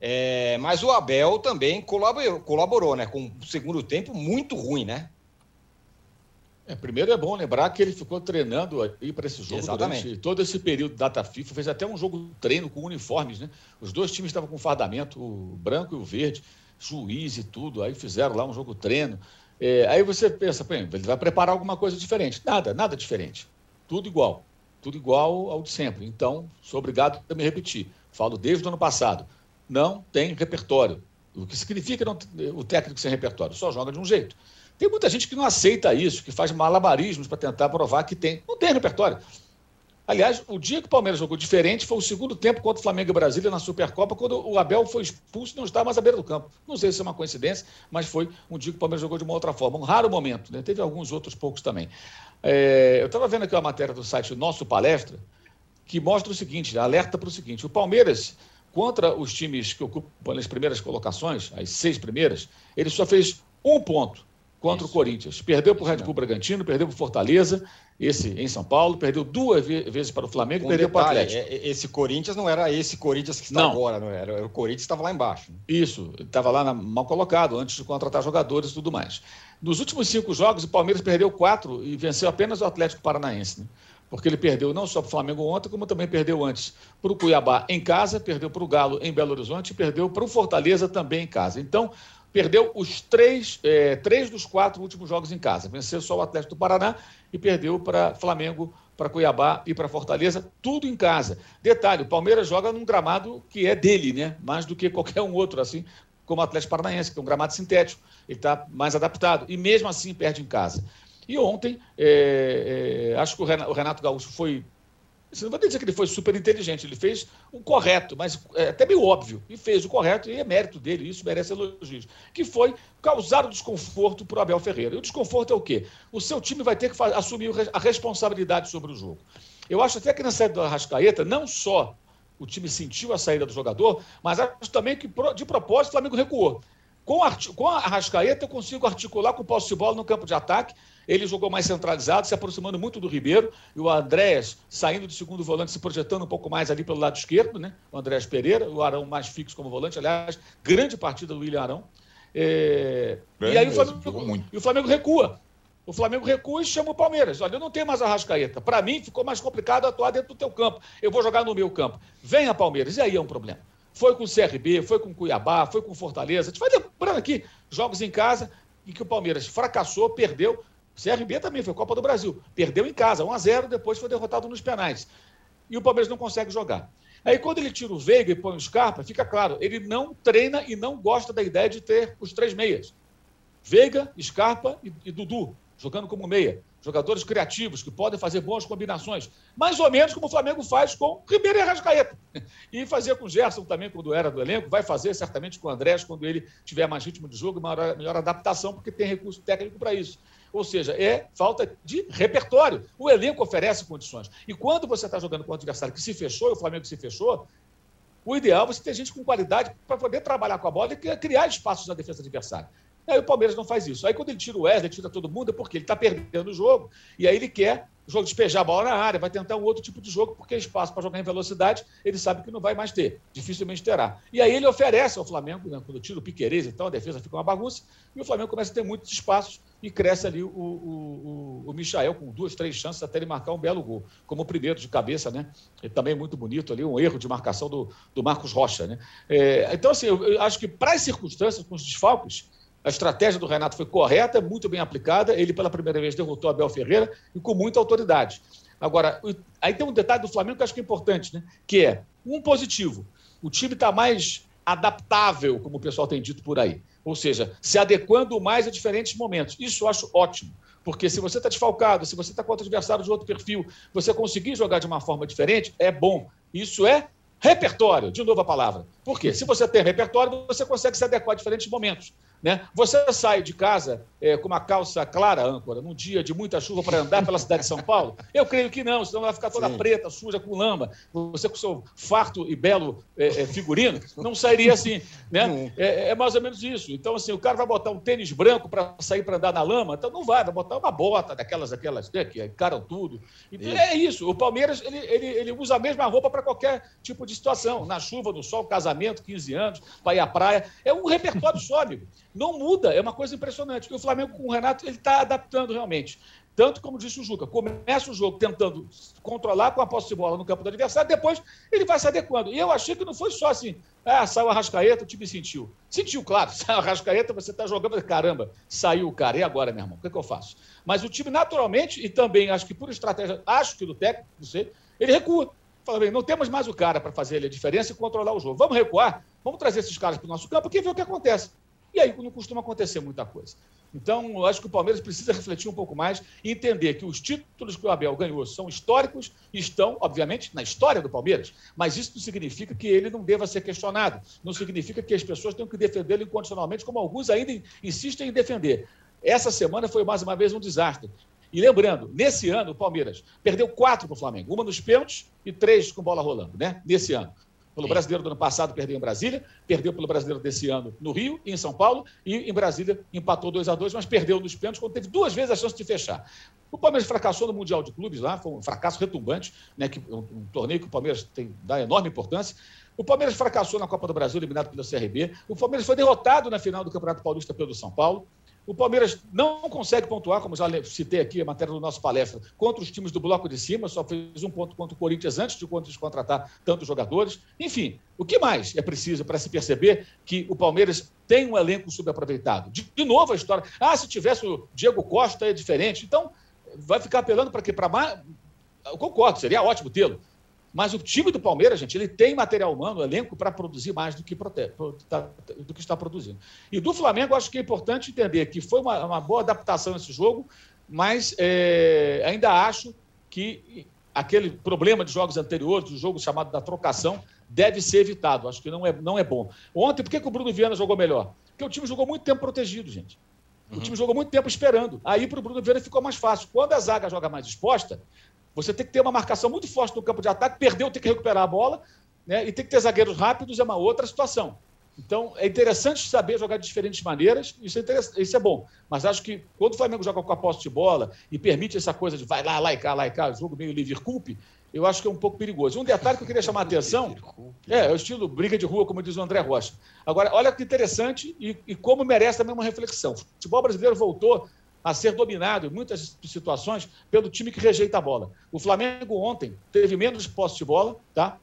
É, mas o Abel também colaborou, colaborou, né? Com o segundo tempo muito ruim, né? É, primeiro é bom lembrar que ele ficou treinando aí para esse jogo Exatamente. durante todo esse período da data FIFA, fez até um jogo treino com uniformes, né? Os dois times estavam com fardamento, o branco e o verde, juiz e tudo, aí fizeram lá um jogo treino. É, aí você pensa, ele vai preparar alguma coisa diferente. Nada, nada diferente. Tudo igual. Tudo igual ao de sempre. Então, sou obrigado a me repetir. Falo desde o ano passado. Não tem repertório. O que significa não, o técnico sem repertório? Só joga de um jeito. Tem muita gente que não aceita isso, que faz malabarismos para tentar provar que tem. Não tem repertório. Aliás, o dia que o Palmeiras jogou diferente foi o segundo tempo contra o Flamengo e Brasília na Supercopa, quando o Abel foi expulso e não estava mais à beira do campo. Não sei se é uma coincidência, mas foi um dia que o Palmeiras jogou de uma outra forma. Um raro momento, né? Teve alguns outros poucos também. É, eu estava vendo aqui uma matéria do site Nosso Palestra, que mostra o seguinte, alerta para o seguinte: o Palmeiras, contra os times que ocupam as primeiras colocações, as seis primeiras, ele só fez um ponto contra Isso. o Corinthians. Perdeu para o Red Bull Bragantino, perdeu para o Fortaleza, esse em São Paulo, perdeu duas vezes para o Flamengo, e perdeu para o Atlético. É, esse Corinthians não era esse Corinthians que está não. agora, não era. o Corinthians estava lá embaixo. Isso, estava lá na, mal colocado, antes de contratar jogadores e tudo mais. Nos últimos cinco jogos, o Palmeiras perdeu quatro e venceu apenas o Atlético Paranaense. Né? Porque ele perdeu não só para o Flamengo ontem, como também perdeu antes para o Cuiabá em casa, perdeu para o Galo em Belo Horizonte perdeu para o Fortaleza também em casa. Então, perdeu os três, é, três dos quatro últimos jogos em casa. Venceu só o Atlético do Paraná e perdeu para Flamengo, para Cuiabá e para Fortaleza, tudo em casa. Detalhe, o Palmeiras joga num gramado que é dele, né? Mais do que qualquer um outro, assim como o Atlético Paranaense, que é um gramado sintético. Ele está mais adaptado. E mesmo assim perde em casa. E ontem, é, é, acho que o Renato Gaúcho foi não vai dizer que ele foi super inteligente, ele fez o correto, mas é até meio óbvio, e fez o correto, e é mérito dele, isso merece elogios, que foi causar o desconforto para o Abel Ferreira. E o desconforto é o quê? O seu time vai ter que assumir a responsabilidade sobre o jogo. Eu acho até que na saída do Arrascaeta, não só o time sentiu a saída do jogador, mas acho também que, de propósito, o Flamengo recuou. Com a, com a Arrascaeta, eu consigo articular com o posse de bola no campo de ataque ele jogou mais centralizado, se aproximando muito do Ribeiro, e o Andréas saindo do segundo volante, se projetando um pouco mais ali pelo lado esquerdo, né? O Andréas Pereira, o Arão mais fixo como volante, aliás, grande partida do William Arão. É... e aí o Flamengo, e o Flamengo recua. O Flamengo recua e chama o Palmeiras. Olha, eu não tenho mais a Rascaeta. Para mim, ficou mais complicado atuar dentro do teu campo. Eu vou jogar no meu campo. Venha, Palmeiras. E aí é um problema. Foi com o CRB, foi com o Cuiabá, foi com o Fortaleza. A gente vai lembrando aqui, jogos em casa em que o Palmeiras fracassou, perdeu, CRB também foi Copa do Brasil. Perdeu em casa, 1 a 0 depois foi derrotado nos penais. E o Palmeiras não consegue jogar. Aí quando ele tira o Veiga e põe o Scarpa, fica claro, ele não treina e não gosta da ideia de ter os três meias. Veiga, Scarpa e, e Dudu, jogando como meia. Jogadores criativos que podem fazer boas combinações. Mais ou menos como o Flamengo faz com Ribeiro e Arrascaeta. [LAUGHS] E fazer com o Gerson também, quando era do elenco. Vai fazer certamente com o Andrés, quando ele tiver mais ritmo de jogo e maior, melhor adaptação, porque tem recurso técnico para isso. Ou seja, é falta de repertório. O elenco oferece condições. E quando você está jogando com o adversário que se fechou, e o Flamengo se fechou, o ideal é você ter gente com qualidade para poder trabalhar com a bola e criar espaços na defesa adversária. Aí o Palmeiras não faz isso. Aí quando ele tira o Wesley, tira todo mundo, é porque ele está perdendo o jogo. E aí ele quer o jogo despejar a bola na área, vai tentar um outro tipo de jogo, porque espaço para jogar em velocidade ele sabe que não vai mais ter, dificilmente terá. E aí ele oferece ao Flamengo, né, quando tira o Piquerez, então a defesa fica uma bagunça, e o Flamengo começa a ter muitos espaços e cresce ali o, o, o, o Michael com duas, três chances até ele marcar um belo gol, como o primeiro de cabeça, né? E também muito bonito ali, um erro de marcação do, do Marcos Rocha, né? É, então, assim, eu, eu acho que para as circunstâncias, com os desfalques, a estratégia do Renato foi correta, muito bem aplicada. Ele, pela primeira vez, derrotou Abel Ferreira e com muita autoridade. Agora, aí tem um detalhe do Flamengo que eu acho que é importante, né? Que é um positivo. O time está mais adaptável, como o pessoal tem dito por aí. Ou seja, se adequando mais a diferentes momentos. Isso eu acho ótimo. Porque se você está desfalcado, se você está contra adversário de outro perfil, você conseguir jogar de uma forma diferente, é bom. Isso é repertório, de novo a palavra. Por quê? Se você tem repertório, você consegue se adequar a diferentes momentos. Né? Você sai de casa é, com uma calça clara, âncora, num dia de muita chuva para andar pela cidade de São Paulo? [LAUGHS] Eu creio que não, senão vai ficar toda Sim. preta, suja, com lama. Você com seu farto e belo é, é, figurino, não sairia assim. Né? É, é, mais ou menos isso. Então, assim, o cara vai botar um tênis branco para sair para andar na lama, então não vai, vai botar uma bota daquelas, aquelas né, que encaram tudo. Então, é isso. O Palmeiras ele, ele, ele usa a mesma roupa para qualquer tipo de situação. Na chuva, no sol, casamento, 15 anos, para ir à praia. É um repertório sólido. Não muda, é uma coisa impressionante. E o Flamengo com o Renato ele está adaptando realmente. Tanto como disse o Juca, começa o jogo tentando controlar com a posse de bola no campo do adversário, depois ele vai se adequando. E eu achei que não foi só assim, ah, saiu a Rascaeta, o time sentiu. Sentiu, claro, [LAUGHS] saiu a Rascaeta, você está jogando, caramba, saiu o cara, e agora, meu irmão, o que, é que eu faço? Mas o time, naturalmente, e também acho que por estratégia, acho que do técnico, não sei, ele recua. Fala bem, não temos mais o cara para fazer a diferença e controlar o jogo. Vamos recuar, vamos trazer esses caras para o nosso campo e ver o que acontece. E aí não costuma acontecer muita coisa. Então, eu acho que o Palmeiras precisa refletir um pouco mais e entender que os títulos que o Abel ganhou são históricos e estão, obviamente, na história do Palmeiras. Mas isso não significa que ele não deva ser questionado. Não significa que as pessoas tenham que defendê-lo incondicionalmente, como alguns ainda insistem em defender. Essa semana foi mais uma vez um desastre. E lembrando, nesse ano, o Palmeiras perdeu quatro para o Flamengo, uma nos pênaltis e três com bola rolando, né? Nesse ano. Pelo Sim. brasileiro do ano passado, perdeu em Brasília, perdeu pelo brasileiro desse ano no Rio e em São Paulo, e em Brasília empatou 2 a 2 mas perdeu nos pênaltis quando teve duas vezes a chance de fechar. O Palmeiras fracassou no Mundial de Clubes lá, foi um fracasso retumbante, né, que, um, um torneio que o Palmeiras tem, dá enorme importância. O Palmeiras fracassou na Copa do Brasil, eliminado pelo CRB. O Palmeiras foi derrotado na final do Campeonato Paulista pelo São Paulo. O Palmeiras não consegue pontuar, como já citei aqui a matéria do nosso palestra, contra os times do bloco de cima, só fez um ponto contra o Corinthians antes de contratar tantos jogadores. Enfim, o que mais é preciso para se perceber que o Palmeiras tem um elenco subaproveitado? De, novo a história. Ah, se tivesse o Diego Costa é diferente. Então, vai ficar apelando para quê? Para mais. Eu concordo, seria ótimo tê-lo. Mas o time do Palmeiras, gente, ele tem material humano, elenco, para produzir mais do que, tá, do que está produzindo. E do Flamengo, acho que é importante entender que foi uma, uma boa adaptação esse jogo, mas é, ainda acho que aquele problema de jogos anteriores, do jogo chamado da trocação, deve ser evitado. Acho que não é, não é bom. Ontem, por que, que o Bruno Viana jogou melhor? Porque o time jogou muito tempo protegido, gente. O uhum. time jogou muito tempo esperando. Aí para o Bruno Viana ficou mais fácil. Quando a zaga joga mais exposta, você tem que ter uma marcação muito forte no campo de ataque, perdeu, tem que recuperar a bola, né? e tem que ter zagueiros rápidos, é uma outra situação. Então, é interessante saber jogar de diferentes maneiras, isso é, isso é bom. Mas acho que quando o Flamengo joga com a posse de bola e permite essa coisa de vai lá, lá e cá, lá e cá, jogo meio livre-culpe, eu acho que é um pouco perigoso. Um detalhe que eu queria chamar a atenção é, é o estilo briga de rua, como diz o André Rocha. Agora, olha que interessante e, e como merece também uma reflexão. O futebol brasileiro voltou a ser dominado em muitas situações pelo time que rejeita a bola. O Flamengo ontem teve menos posse de bola, tá?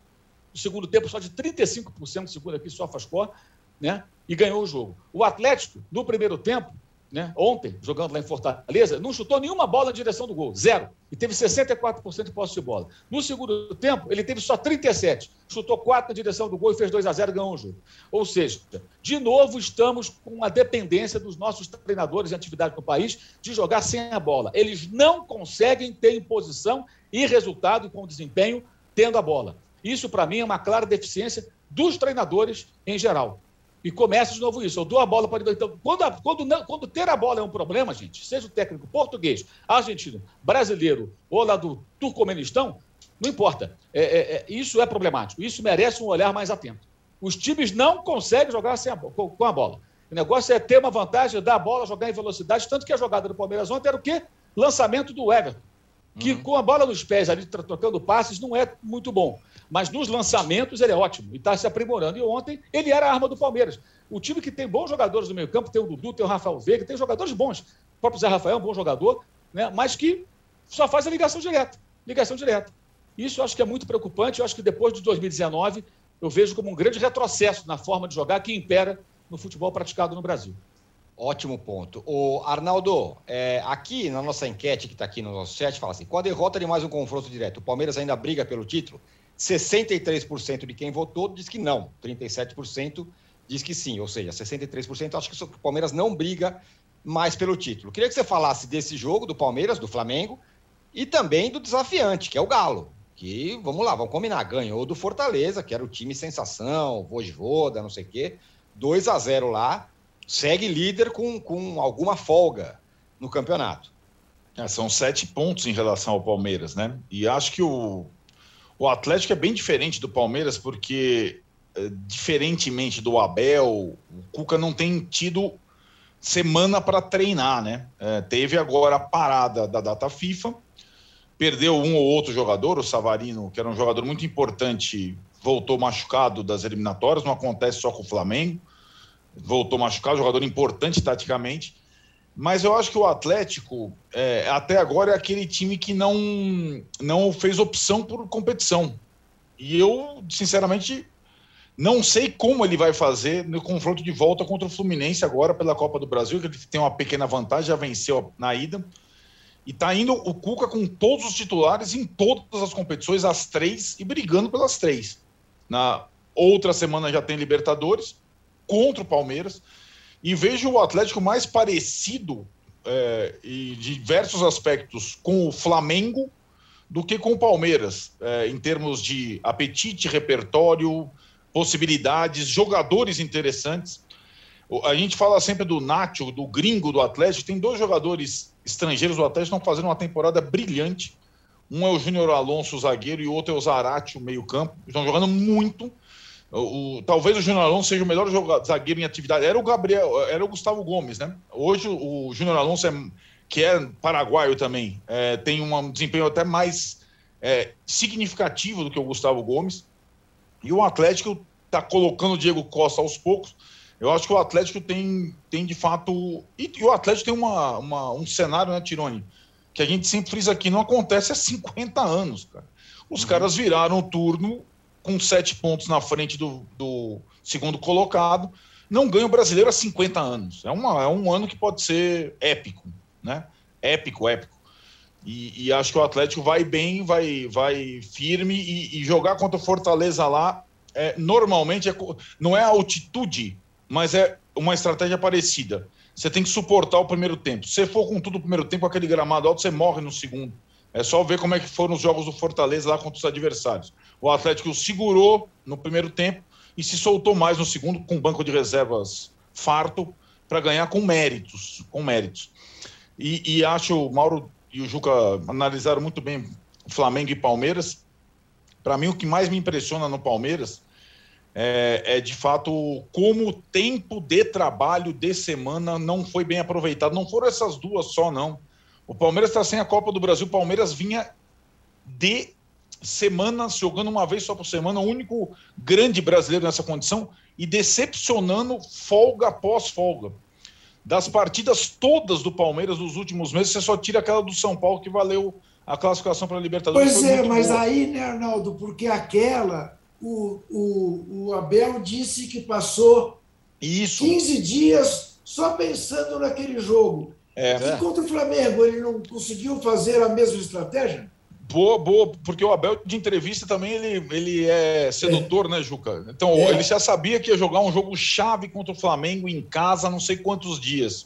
No segundo tempo, só de 35%, segundo aqui, só faz cor, né? E ganhou o jogo. O Atlético, no primeiro tempo, né, ontem, jogando lá em Fortaleza, não chutou nenhuma bola na direção do gol, zero. E teve 64% de posse de bola. No segundo tempo, ele teve só 37. Chutou 4 na direção do gol e fez 2 a 0 e ganhou o jogo. Ou seja, de novo estamos com a dependência dos nossos treinadores em atividade no país de jogar sem a bola. Eles não conseguem ter imposição e resultado com desempenho tendo a bola. Isso, para mim, é uma clara deficiência dos treinadores em geral. E começa de novo isso. Eu dou a bola para. Então, quando, a, quando, não, quando ter a bola é um problema, gente, seja o técnico português, argentino, brasileiro ou lá do Turcomenistão, não importa. É, é, é, isso é problemático. Isso merece um olhar mais atento. Os times não conseguem jogar sem a, com, com a bola. O negócio é ter uma vantagem, dar a bola, jogar em velocidade. Tanto que a jogada do Palmeiras ontem era o quê? Lançamento do Everton. Que uhum. com a bola nos pés ali, trocando passes, não é muito bom. Mas nos lançamentos ele é ótimo e está se aprimorando. E ontem ele era a arma do Palmeiras. O time que tem bons jogadores no meio campo, tem o Dudu, tem o Rafael Veiga, tem jogadores bons. O próprio Zé Rafael é um bom jogador, né? mas que só faz a ligação direta. Ligação direta. Isso eu acho que é muito preocupante. Eu acho que depois de 2019, eu vejo como um grande retrocesso na forma de jogar que impera no futebol praticado no Brasil. Ótimo ponto. O Arnaldo, é, aqui na nossa enquete que está aqui no nosso chat, fala assim: com a derrota de mais um confronto direto, o Palmeiras ainda briga pelo título? 63% de quem votou diz que não, 37% diz que sim, ou seja, 63% acho que o Palmeiras não briga mais pelo título. Queria que você falasse desse jogo do Palmeiras, do Flamengo, e também do desafiante, que é o Galo, que, vamos lá, vamos combinar, ganhou do Fortaleza, que era o time sensação, Voivoda, não sei o quê, 2 a 0 lá, segue líder com, com alguma folga no campeonato. É, são sete pontos em relação ao Palmeiras, né? E acho que o, o Atlético é bem diferente do Palmeiras, porque, é, diferentemente do Abel, o Cuca não tem tido semana para treinar, né? É, teve agora a parada da data FIFA, perdeu um ou outro jogador, o Savarino, que era um jogador muito importante, voltou machucado das eliminatórias, não acontece só com o Flamengo, voltou machucado, jogador importante taticamente. Mas eu acho que o Atlético, é, até agora, é aquele time que não, não fez opção por competição. E eu, sinceramente, não sei como ele vai fazer no confronto de volta contra o Fluminense agora pela Copa do Brasil, que ele tem uma pequena vantagem, já venceu na ida. E está indo o Cuca com todos os titulares em todas as competições, as três, e brigando pelas três. Na outra semana já tem Libertadores contra o Palmeiras e vejo o Atlético mais parecido é, em diversos aspectos com o Flamengo do que com o Palmeiras, é, em termos de apetite, repertório, possibilidades, jogadores interessantes. A gente fala sempre do Nacho, do gringo do Atlético. Tem dois jogadores estrangeiros do Atlético que estão fazendo uma temporada brilhante. Um é o Júnior Alonso, zagueiro, e o outro é o Zarate, o meio-campo. Estão jogando muito. O, talvez o Júnior Alonso seja o melhor jogador, zagueiro em atividade. Era o Gabriel, era o Gustavo Gomes, né? Hoje o Júnior Alonso, é, que é paraguaio também, é, tem um desempenho até mais é, significativo do que o Gustavo Gomes. E o Atlético está colocando o Diego Costa aos poucos. Eu acho que o Atlético tem, tem de fato. E, e o Atlético tem uma, uma, um cenário, né, Tirone? Que a gente sempre frisa aqui, não acontece há 50 anos, cara. Os uhum. caras viraram o turno com sete pontos na frente do, do segundo colocado, não ganha o brasileiro há 50 anos. É, uma, é um ano que pode ser épico, né? Épico, épico. E, e acho que o Atlético vai bem, vai, vai firme e, e jogar contra o Fortaleza lá, é, normalmente é, não é altitude, mas é uma estratégia parecida. Você tem que suportar o primeiro tempo. Se for com tudo o primeiro tempo, aquele gramado alto, você morre no segundo. É só ver como é que foram os jogos do Fortaleza lá contra os adversários. O Atlético segurou no primeiro tempo e se soltou mais no segundo com banco de reservas farto para ganhar com méritos, com méritos. E, e acho o Mauro e o Juca analisaram muito bem Flamengo e Palmeiras. Para mim, o que mais me impressiona no Palmeiras é, é, de fato como o tempo de trabalho de semana não foi bem aproveitado. Não foram essas duas só, não. O Palmeiras está sem a Copa do Brasil. O Palmeiras vinha de semanas jogando uma vez só por semana, o único grande brasileiro nessa condição e decepcionando folga após folga. Das partidas todas do Palmeiras nos últimos meses, você só tira aquela do São Paulo que valeu a classificação para a Libertadores. Pois é, mas boa. aí, né, Arnaldo, porque aquela, o, o, o Abel disse que passou Isso. 15 dias só pensando naquele jogo. É. E contra o Flamengo, ele não conseguiu fazer a mesma estratégia? Boa, boa, porque o Abel de entrevista também ele, ele é sedutor, é. né, Juca? Então, é. ele já sabia que ia jogar um jogo chave contra o Flamengo em casa, não sei quantos dias.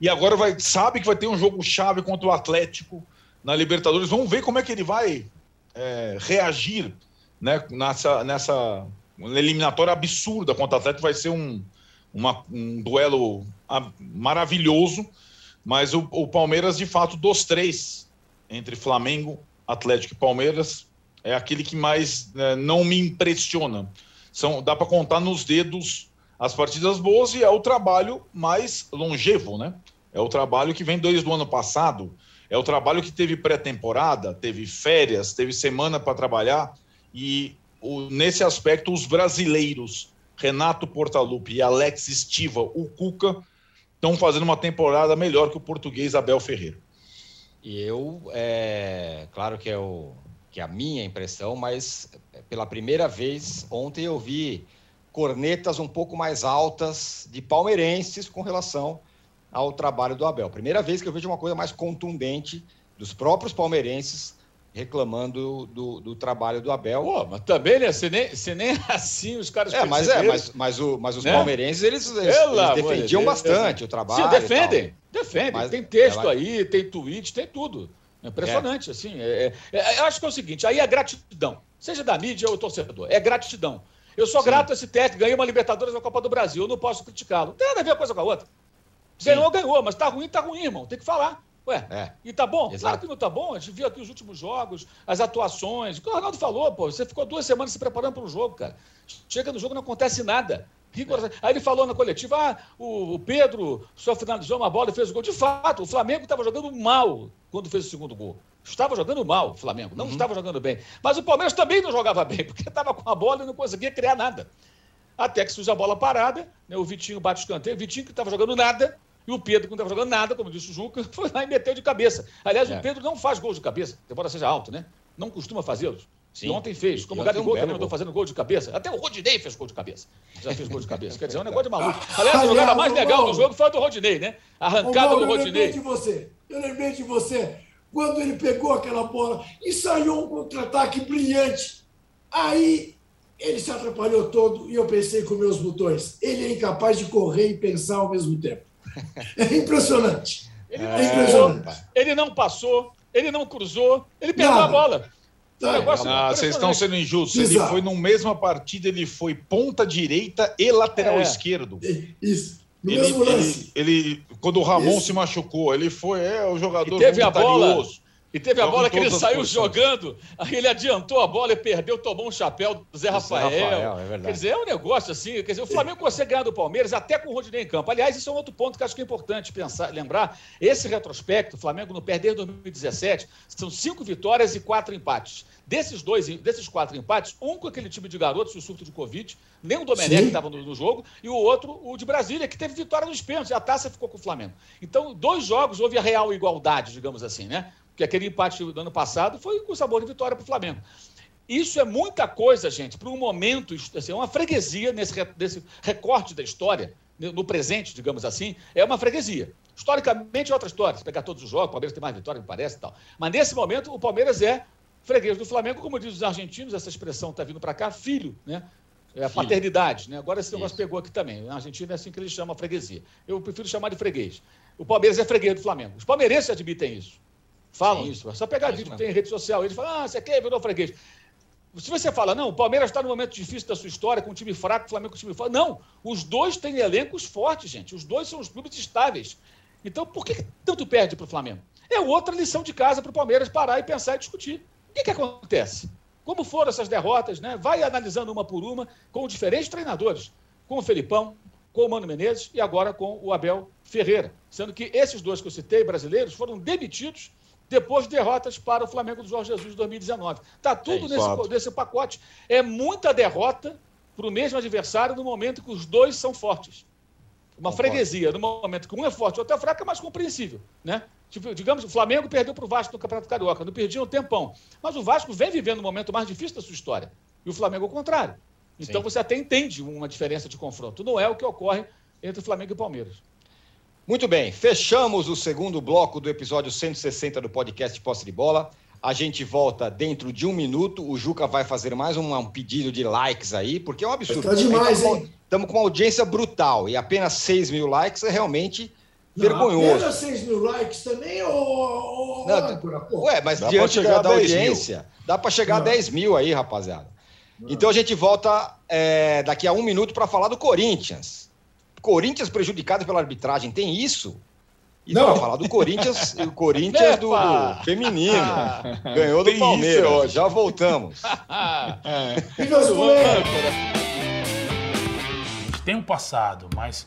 E agora vai, sabe que vai ter um jogo chave contra o Atlético na Libertadores. Vamos ver como é que ele vai é, reagir né, nessa, nessa eliminatória absurda contra o Atlético. Vai ser um, uma, um duelo maravilhoso. Mas o, o Palmeiras, de fato, dos três, entre Flamengo, Atlético e Palmeiras, é aquele que mais né, não me impressiona. São, dá para contar nos dedos as partidas boas e é o trabalho mais longevo, né? É o trabalho que vem desde o ano passado, é o trabalho que teve pré-temporada, teve férias, teve semana para trabalhar e o, nesse aspecto os brasileiros Renato Portaluppi e Alex Estiva, o Cuca, estão fazendo uma temporada melhor que o português Abel Ferreira. E eu, é, claro que é, o, que é a minha impressão, mas é, pela primeira vez ontem eu vi cornetas um pouco mais altas de palmeirenses com relação ao trabalho do Abel. Primeira vez que eu vejo uma coisa mais contundente dos próprios palmeirenses reclamando do, do trabalho do Abel. Pô, mas também, né? Você nem, você nem [LAUGHS] assim os caras É, mas é, mas, mas, o, mas os né? palmeirenses, eles, eles, eles defendiam Deus, bastante Deus. o trabalho. Sim, defendem, defendem. Mas tem texto ela... aí, tem tweet, tem tudo. É impressionante, é. assim. É, é, é, eu acho que é o seguinte, aí é gratidão. Seja da mídia ou torcedor, é gratidão. Eu sou Sim. grato a esse técnico, ganhei uma Libertadores na Copa do Brasil, eu não posso criticá-lo. Não tem nada a ver uma coisa com a outra. Ganhou, ganhou, mas tá ruim, tá ruim, irmão. Tem que falar. Ué, é. e tá bom? Exato. Claro que não tá bom. A gente viu aqui os últimos jogos, as atuações. O que o Ronaldo falou, pô, você ficou duas semanas se preparando para o jogo, cara. Chega no jogo não acontece nada. Aí ele falou na coletiva: ah, o, Pedro só finalizou uma bola e fez o gol. De fato, o Flamengo estava jogando mal quando fez o segundo gol. Estava jogando mal o Flamengo, não uhum. estava jogando bem. Mas o Palmeiras também não jogava bem, [LAUGHS] porque estava com a bola e não conseguia criar nada. Até que surge a bola parada, né, o Vitinho bate o escanteio, o Vitinho que estava jogando nada, e o Pedro, que não estava jogando nada, como disse o Juca, [LAUGHS] foi lá e meteu de cabeça. Aliás, é. o Pedro não faz gols de cabeça, embora seja alto, né? Não costuma fazê-los. Sim. E ontem fez. Como o Gabigol também andou fazendo gol de cabeça. Até o Rodinei fez gol de cabeça. Já fez gol de cabeça. Quer dizer, é um [LAUGHS] negócio de maluco. Aliás, a jogada mais legal do jogo foi a do Rodinei, né? A arrancada do Rodinei. Eu lembrei de você. Eu lembrei de você. Quando ele pegou aquela bola, ensaiou um contra-ataque brilhante. Aí ele se atrapalhou todo e eu pensei com meus botões. Ele é incapaz de correr e pensar ao mesmo tempo. É impressionante. Ele, é impressionante. ele não passou, ele não cruzou, ele perdeu Nada. a bola. Ah, vocês estão sendo injustos. Exato. Ele foi na mesma partida, ele foi ponta direita e lateral é. esquerdo. Isso. No ele, mesmo lance. Ele, ele, quando o Ramon Isso. se machucou, ele foi é, o jogador e teve a bola e teve a bola que ele saiu jogando, aí ele adiantou a bola e perdeu, tomou um chapéu do Zé Rafael. Zé Rafael é quer dizer, é um negócio assim. Quer dizer, o Flamengo consegue ganhar do Palmeiras até com o Rodinei em campo. Aliás, isso é um outro ponto que acho que é importante pensar, lembrar. Esse retrospecto, o Flamengo não perde desde 2017, são cinco vitórias e quatro empates. Desses dois, desses quatro empates, um com aquele time de garotos, o surto de Covid, nem o Domenech estava no, no, jogo, e o outro, o de Brasília, que teve vitória nos pênaltis, e a taça ficou com o Flamengo. Então, dois jogos houve a real igualdade, digamos assim, né? Porque aquele empate do ano passado foi com sabor de vitória para o Flamengo. Isso é muita coisa, gente, para um momento, assim, é uma freguesia nesse, nesse recorte da história, no presente, digamos assim, é uma freguesia. Historicamente é outra história. Se pegar todos os jogos, o Palmeiras tem mais vitória, me parece e tal. Mas nesse momento, o Palmeiras é freguês do Flamengo, como dizem os argentinos, essa expressão está vindo para cá, filho, né? É paternidade, né? Agora esse negócio Isso. pegou aqui também. Na Argentina é assim que eles chamam a freguesia. Eu prefiro chamar de freguês. O Palmeiras é freguês do Flamengo. Os palmeirenses admitem isso. Falam Sim. isso. É só pegar vídeo que tem em rede social. Eles falam, ah, você quer virou freguês. Se você fala, não, o Palmeiras está no momento difícil da sua história, com um time fraco, o Flamengo com um time forte. Não, os dois têm elencos fortes, gente. Os dois são os clubes estáveis. Então, por que tanto perde para o Flamengo? É outra lição de casa para o Palmeiras parar e pensar e discutir. O que, que acontece? Como foram essas derrotas? Né? Vai analisando uma por uma com diferentes treinadores. Com o Felipão, com o Mano Menezes e agora com o Abel Ferreira. Sendo que esses dois que eu citei, brasileiros, foram demitidos depois de derrotas para o Flamengo do Jorge Jesus em 2019. Está tudo é nesse, nesse pacote. É muita derrota para o mesmo adversário no momento que os dois são fortes. Uma Concordo. freguesia, no momento que um é forte e o outro é fraco, é mais compreensível. Né? Tipo, digamos, o Flamengo perdeu para o Vasco no Campeonato Carioca, não perdia um tempão. Mas o Vasco vem vivendo um momento mais difícil da sua história. E o Flamengo, ao contrário. Então Sim. você até entende uma diferença de confronto. Não é o que ocorre entre Flamengo e Palmeiras. Muito bem, fechamos o segundo bloco do episódio 160 do podcast Posse de Bola. A gente volta dentro de um minuto. O Juca vai fazer mais um, um pedido de likes aí, porque é um absurdo. Está demais, hein? Estamos com uma audiência brutal e apenas 6 mil likes é realmente não, vergonhoso. Apenas 6 mil likes também, ô, ô, Ué, mas dá diante da, da audiência, mil. dá para chegar não. a 10 mil aí, rapaziada. Não. Então a gente volta é, daqui a um minuto para falar do Corinthians. Corinthians prejudicado pela arbitragem, tem isso? E não, falar do Corinthians, o Corinthians do, do, feminino. [LAUGHS] Ganhou do Palmeiras. Já voltamos. [LAUGHS] é. Tem um passado, mas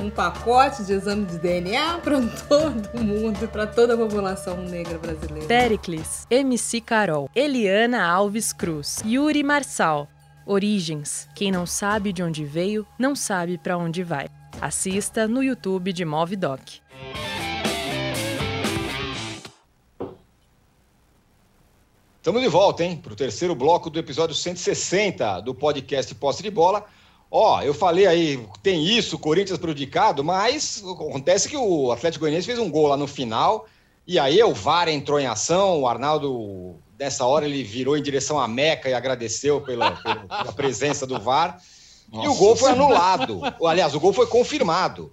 um pacote de exame de DNA para [LAUGHS] todo mundo, para toda a população negra brasileira. Pericles, MC Carol, Eliana Alves Cruz, Yuri Marçal. Origens. Quem não sabe de onde veio, não sabe para onde vai. Assista no YouTube de Movidoc. Estamos de volta, hein, para o terceiro bloco do episódio 160 do podcast Posse de Bola. Ó, eu falei aí, tem isso, Corinthians prejudicado, mas acontece que o Atlético Goianiense fez um gol lá no final, e aí o VAR entrou em ação, o Arnaldo, nessa hora, ele virou em direção à Meca e agradeceu pela, pela presença do VAR, Nossa, e o gol foi anulado. Aliás, o gol foi confirmado.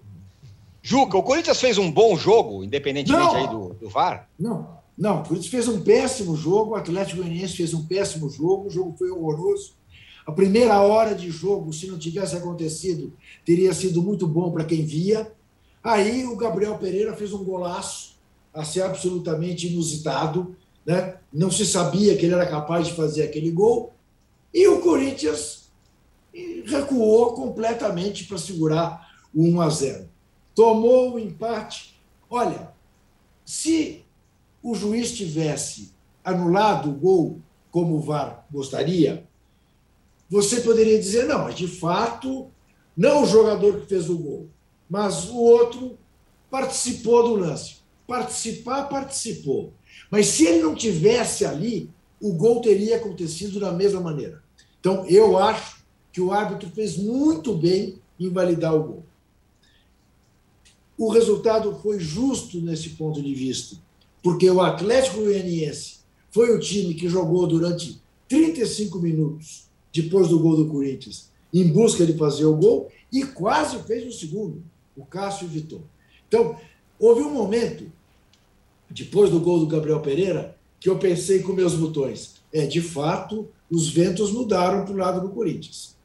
Juca, o Corinthians fez um bom jogo, independentemente Não. aí do, do VAR? Não, não, o Corinthians fez um péssimo jogo, o Atlético Goianiense fez um péssimo jogo, o jogo foi horroroso. A primeira hora de jogo, se não tivesse acontecido, teria sido muito bom para quem via. Aí o Gabriel Pereira fez um golaço, a ser absolutamente inusitado, né? não se sabia que ele era capaz de fazer aquele gol, e o Corinthians recuou completamente para segurar o 1 a 0. Tomou o empate. Olha, se o juiz tivesse anulado o gol como o VAR gostaria, você poderia dizer, não, mas de fato, não o jogador que fez o gol, mas o outro participou do lance. Participar, participou. Mas se ele não tivesse ali, o gol teria acontecido da mesma maneira. Então, eu acho que o árbitro fez muito bem em validar o gol. O resultado foi justo nesse ponto de vista porque o Atlético Goianiense foi o time que jogou durante 35 minutos depois do gol do Corinthians, em busca de fazer o gol, e quase fez o segundo, o Cássio Vitor. Então, houve um momento, depois do gol do Gabriel Pereira, que eu pensei com meus botões. É, de fato, os ventos mudaram para o lado do Corinthians.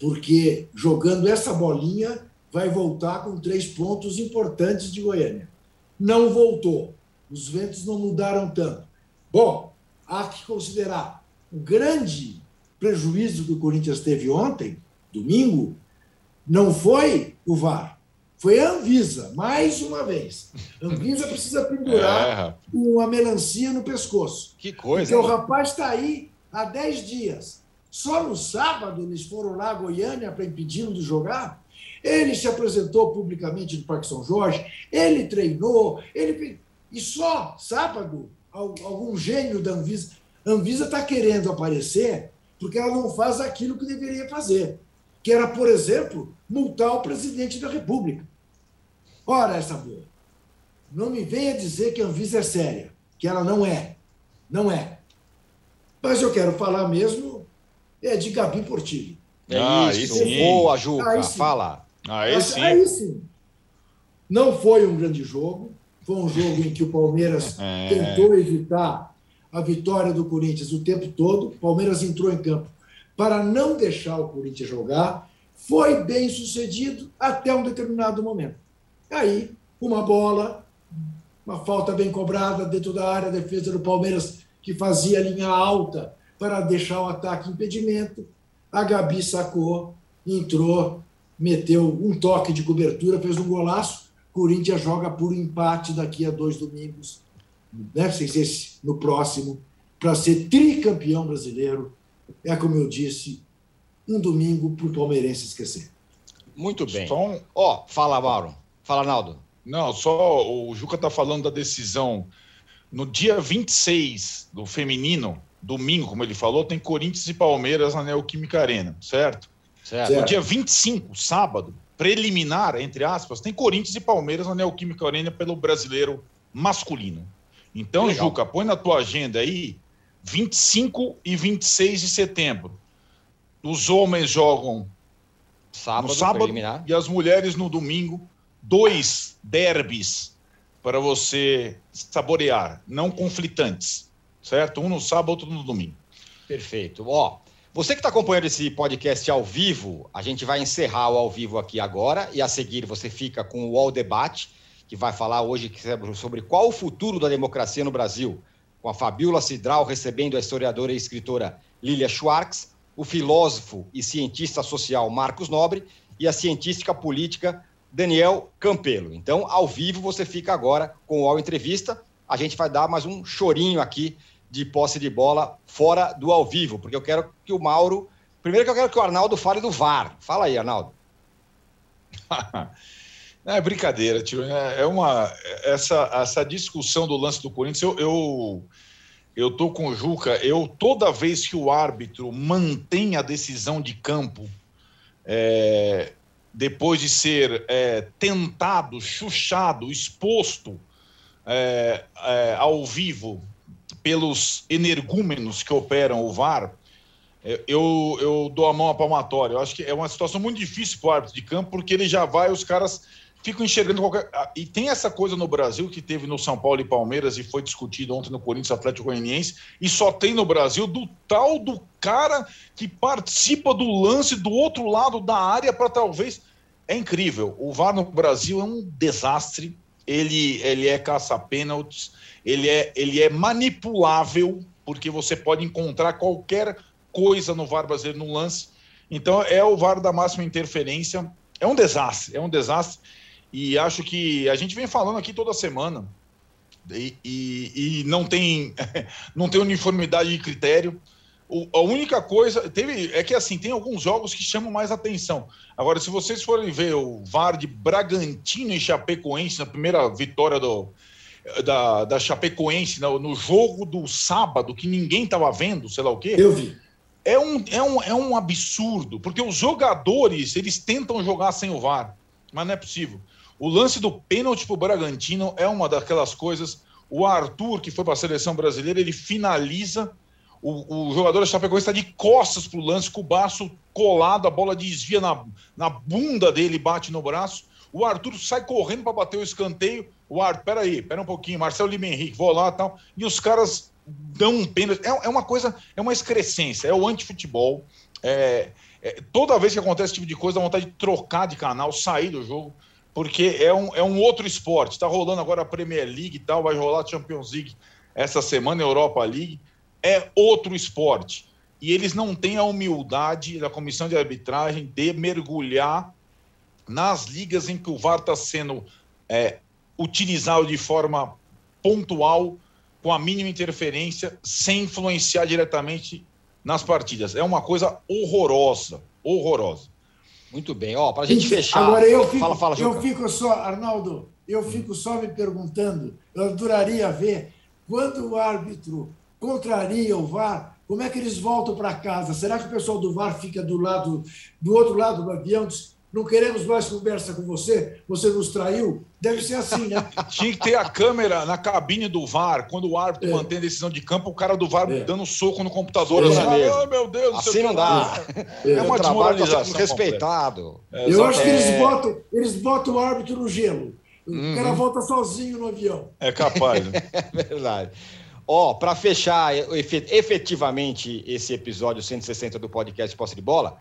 Porque jogando essa bolinha, vai voltar com três pontos importantes de Goiânia. Não voltou. Os ventos não mudaram tanto. Bom, há que considerar o grande prejuízo que o Corinthians teve ontem, domingo, não foi o VAR, foi a Anvisa, mais uma vez. A Anvisa precisa pendurar é. uma melancia no pescoço. Que coisa. Porque hein? o rapaz está aí há 10 dias. Só no sábado eles foram lá a Goiânia para impedi-lo de jogar. Ele se apresentou publicamente no Parque São Jorge, ele treinou, ele e só sábado, algum gênio da Anvisa. A Anvisa está querendo aparecer porque ela não faz aquilo que deveria fazer, que era, por exemplo, multar o presidente da República. Ora, essa boa. Não me venha dizer que a Anvisa é séria, que ela não é. Não é. Mas eu quero falar mesmo é de Gabi Portillo. É ah, isso. Sim. Boa, Juca. Aí sim. Fala. Aí sim. aí sim. Não foi um grande jogo. Foi um jogo em que o Palmeiras [LAUGHS] é. tentou evitar a vitória do Corinthians o tempo todo. O Palmeiras entrou em campo para não deixar o Corinthians jogar. Foi bem sucedido até um determinado momento. Aí, uma bola, uma falta bem cobrada dentro da área, a defesa do Palmeiras que fazia linha alta para deixar o ataque impedimento. A Gabi sacou, entrou, meteu um toque de cobertura, fez um golaço Corinthians joga por empate daqui a dois domingos, né? sem ser no próximo, para ser tricampeão brasileiro. É como eu disse, um domingo para o palmeirense esquecer. Muito bem. Ó, oh, fala, Mauro. Fala, Naldo. Não, só o Juca está falando da decisão. No dia 26 do feminino, domingo, como ele falou, tem Corinthians e Palmeiras na Neoquímica Arena, certo? Certo. No dia 25, sábado, preliminar, entre aspas, tem Corinthians e Palmeiras na Neoquímica Arena pelo brasileiro masculino. Então, Legal. Juca, põe na tua agenda aí 25 e 26 de setembro. Os homens jogam sábado, no sábado e as mulheres no domingo. Dois derbys para você saborear, não conflitantes, certo? Um no sábado, outro no domingo. Perfeito. Ó, você que está acompanhando esse podcast ao vivo, a gente vai encerrar o ao vivo aqui agora e a seguir você fica com o All Debate, que vai falar hoje sobre qual o futuro da democracia no Brasil, com a Fabiola Cidral recebendo a historiadora e escritora Lilia Schwartz, o filósofo e cientista social Marcos Nobre e a científica política Daniel Campelo. Então, ao vivo você fica agora com o All Entrevista. A gente vai dar mais um chorinho aqui de posse de bola fora do ao vivo, porque eu quero que o Mauro. Primeiro que eu quero que o Arnaldo fale do VAR. Fala aí, Arnaldo. [LAUGHS] é brincadeira, tio. É, é uma essa essa discussão do lance do Corinthians. Eu, eu eu tô com o Juca. Eu toda vez que o árbitro mantém a decisão de campo é, depois de ser é, tentado, chuchado, exposto é, é, ao vivo pelos energúmenos que operam o VAR, é, eu, eu dou a mão à palmatória. Eu acho que é uma situação muito difícil para o árbitro de campo, porque ele já vai, os caras ficam enxergando qualquer. Ah, e tem essa coisa no Brasil que teve no São Paulo e Palmeiras e foi discutido ontem no Corinthians Atlético Goianiense, e só tem no Brasil do tal do cara que participa do lance do outro lado da área para talvez. É incrível. O VAR no Brasil é um desastre. Ele, ele é caça-pênaltis, ele é, ele é manipulável, porque você pode encontrar qualquer coisa no VAR brasileiro no lance. Então é o VAR da máxima interferência. É um desastre, é um desastre. E acho que a gente vem falando aqui toda semana. E, e, e não tem [LAUGHS] não tem uniformidade de critério. O, a única coisa teve é que assim tem alguns jogos que chamam mais atenção. Agora, se vocês forem ver o VAR de Bragantino e Chapecoense na primeira vitória do, da, da Chapecoense no, no jogo do sábado que ninguém estava vendo, sei lá o quê. Eu vi é um, é, um, é um absurdo, porque os jogadores eles tentam jogar sem o VAR, mas não é possível. O lance do pênalti para o Bragantino é uma daquelas coisas. O Arthur, que foi para a seleção brasileira, ele finaliza. O, o jogador da Chapecoense está de costas para o lance, com o braço colado, a bola desvia na, na bunda dele, bate no braço. O Arthur sai correndo para bater o escanteio. O Arthur, peraí, pera um pouquinho, Marcelo Lima Henrique, vou lá tal. E os caras dão um pênalti. É, é uma coisa, é uma excrescência, é o antifutebol. É, é, toda vez que acontece esse tipo de coisa, dá vontade de trocar de canal, sair do jogo, porque é um, é um outro esporte. Está rolando agora a Premier League e tal, vai rolar a Champions League essa semana, Europa League. É outro esporte. E eles não têm a humildade da comissão de arbitragem de mergulhar nas ligas em que o VAR está sendo é, utilizado de forma pontual com a mínima interferência, sem influenciar diretamente nas partidas. É uma coisa horrorosa, horrorosa. Muito bem, ó, para a gente fechar. Agora eu fico, fala, fala, eu fico só, Arnaldo, eu fico só me perguntando, eu adoraria ver quando o árbitro contraria o VAR, como é que eles voltam para casa? Será que o pessoal do VAR fica do lado, do outro lado do avião, diz, não queremos mais conversa com você, você nos traiu. Deve ser assim, né? [LAUGHS] Tinha que ter a câmera na cabine do VAR, quando o árbitro é. mantém a decisão de campo, o cara do VAR é. dando soco no computador. É. Ah, oh, meu Deus, assim não dá. É, é uma desmoralização. Tá respeitado. É, Eu acho que eles é. botam, eles botam o árbitro no gelo. O uhum. cara volta sozinho no avião. É capaz. Né? [LAUGHS] é verdade. Ó, oh, para fechar efetivamente esse episódio 160 do podcast Posse de Bola,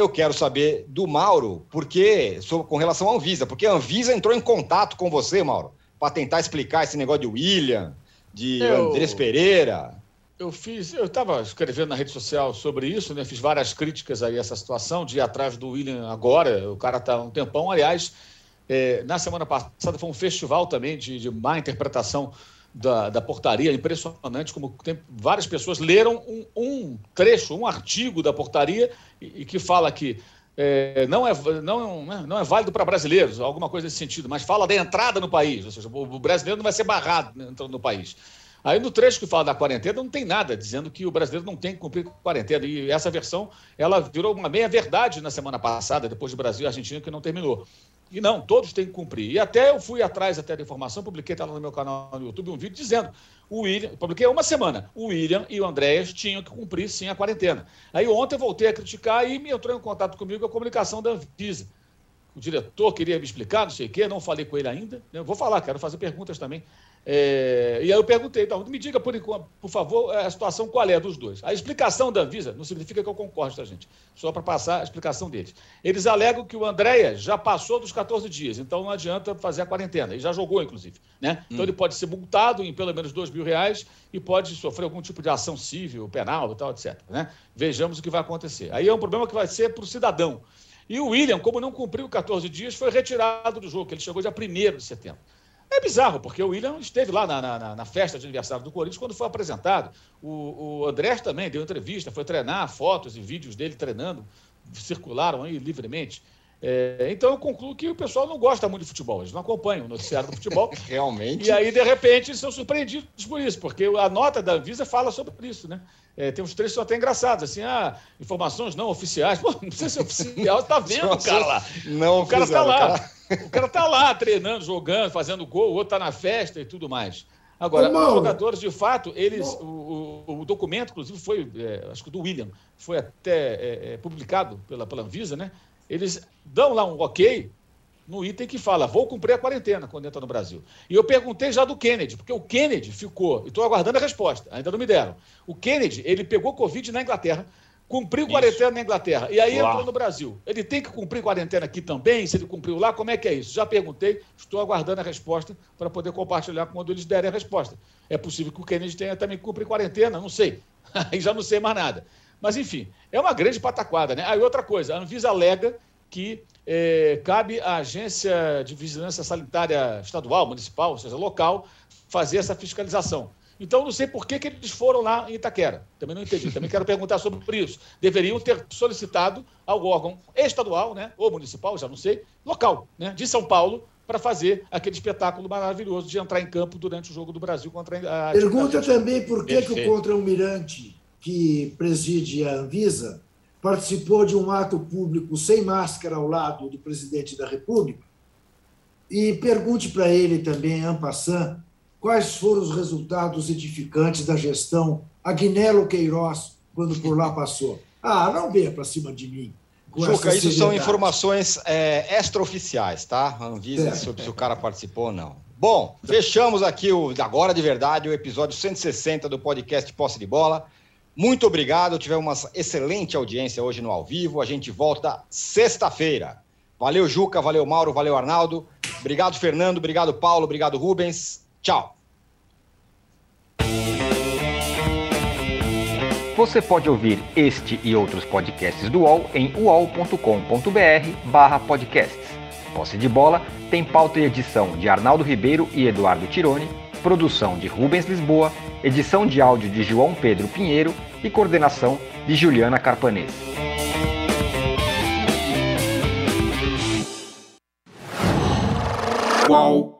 eu quero saber do Mauro, porque com relação à Anvisa, porque a Anvisa entrou em contato com você, Mauro, para tentar explicar esse negócio de William, de eu, Andrés Pereira. Eu fiz, eu estava escrevendo na rede social sobre isso, né? Fiz várias críticas aí a essa situação de ir atrás do William agora. O cara está um tempão. Aliás, é, na semana passada foi um festival também de, de má interpretação da, da, portaria, impressionante como tem, várias pessoas leram um, um, trecho, um artigo da portaria e, e que fala que é, não, é, não, né, não é válido para brasileiros, alguma coisa nesse sentido, mas fala da entrada no país, ou seja, o brasileiro não vai ser barrado entrando no país. Aí no trecho que fala da quarentena não tem nada dizendo que o brasileiro não tem que cumprir quarentena. E essa versão ela virou uma meia verdade na semana passada, depois do Brasil e Argentina, que não terminou. E não, todos têm que cumprir. E até eu fui atrás até da informação, publiquei tá lá no meu canal no YouTube um vídeo dizendo, o William, publiquei uma semana, o William e o Andréas tinham que cumprir sim a quarentena. Aí ontem eu voltei a criticar e me entrou em contato comigo a comunicação da Anvisa. O diretor queria me explicar, não sei o quê, não falei com ele ainda. Eu vou falar, quero fazer perguntas também. É, e aí eu perguntei, então, me diga, por, por favor, a situação qual é dos dois. A explicação da Anvisa não significa que eu concordo, tá, gente? Só para passar a explicação deles. Eles alegam que o Andréia já passou dos 14 dias, então não adianta fazer a quarentena. Ele já jogou, inclusive. Né? Então hum. ele pode ser multado em pelo menos 2 mil reais e pode sofrer algum tipo de ação civil, penal e tal, etc. Né? Vejamos o que vai acontecer. Aí é um problema que vai ser para o cidadão. E o William, como não cumpriu 14 dias, foi retirado do jogo. Ele chegou dia 1 de setembro. É bizarro, porque o William esteve lá na, na, na, festa de aniversário do Corinthians quando foi apresentado. O, o André também deu entrevista, foi treinar, fotos e vídeos dele treinando, circularam aí livremente. É, então eu concluo que o pessoal não gosta muito de futebol, eles não acompanham o noticiário do futebol. [LAUGHS] Realmente. E aí, de repente, eles são surpreendidos por isso, porque a nota da Anvisa fala sobre isso, né? É, tem uns trechos que são até engraçados, assim, ah, informações não oficiais. Pô, não precisa ser oficial, você tá [LAUGHS] vendo o cara lá. Não o cara tá lá. cara. O cara tá lá treinando, jogando, fazendo gol, o outro tá na festa e tudo mais. Agora, Ô, os jogadores, de fato, eles. O, o- o documento, inclusive, foi, é, acho que do William, foi até é, é, publicado pela, pela Anvisa, né? Eles dão lá um ok no item que fala, vou cumprir a quarentena quando entra no Brasil. E eu perguntei já do Kennedy, porque o Kennedy ficou, e estou aguardando a resposta, ainda não me deram. O Kennedy, ele pegou Covid na Inglaterra, cumpriu quarentena na Inglaterra, e aí Lá. entrou no Brasil. Ele tem que cumprir quarentena aqui também? Se ele cumpriu lá, como é que é isso? Já perguntei, estou aguardando a resposta para poder compartilhar quando eles derem a resposta. É possível que o Kennedy tenha também cumprir quarentena, não sei. [LAUGHS] Aí já não sei mais nada. Mas, enfim, é uma grande pataquada, né? Aí outra coisa, a Anvisa alega que eh, cabe à Agência de Vigilância Sanitária Estadual, Municipal, ou seja, local, fazer essa fiscalização. Então, não sei por que, que eles foram lá em Itaquera. Também não entendi. Também quero perguntar sobre isso. Deveriam ter solicitado ao órgão estadual, né, ou municipal, já não sei, local, né, de São Paulo, para fazer aquele espetáculo maravilhoso de entrar em campo durante o jogo do Brasil contra a Pergunta também por que, que o contra-almirante que preside a Anvisa participou de um ato público sem máscara ao lado do presidente da República. E pergunte para ele também, en passant, quais foram os resultados edificantes da gestão Agnello Queiroz quando por lá passou. Ah, não venha para cima de mim. Juca, isso são informações é, extraoficiais, tá? Anvisa É. sobre se o cara participou ou não. Bom, fechamos aqui o agora de verdade o episódio 160 do podcast Posse de Bola. Muito obrigado, tivemos uma excelente audiência hoje no ao vivo. A gente volta sexta-feira. Valeu, Juca, valeu, Mauro, valeu, Arnaldo. Obrigado, Fernando, obrigado, Paulo, obrigado, Rubens. Tchau. Você pode ouvir este e outros podcasts do UOL em uol.com.br barra podcasts. Posse de Bola tem pauta e edição de Arnaldo Ribeiro e Eduardo Tironi, produção de Rubens Lisboa, edição de áudio de João Pedro Pinheiro e coordenação de Juliana Carpanês. Qual?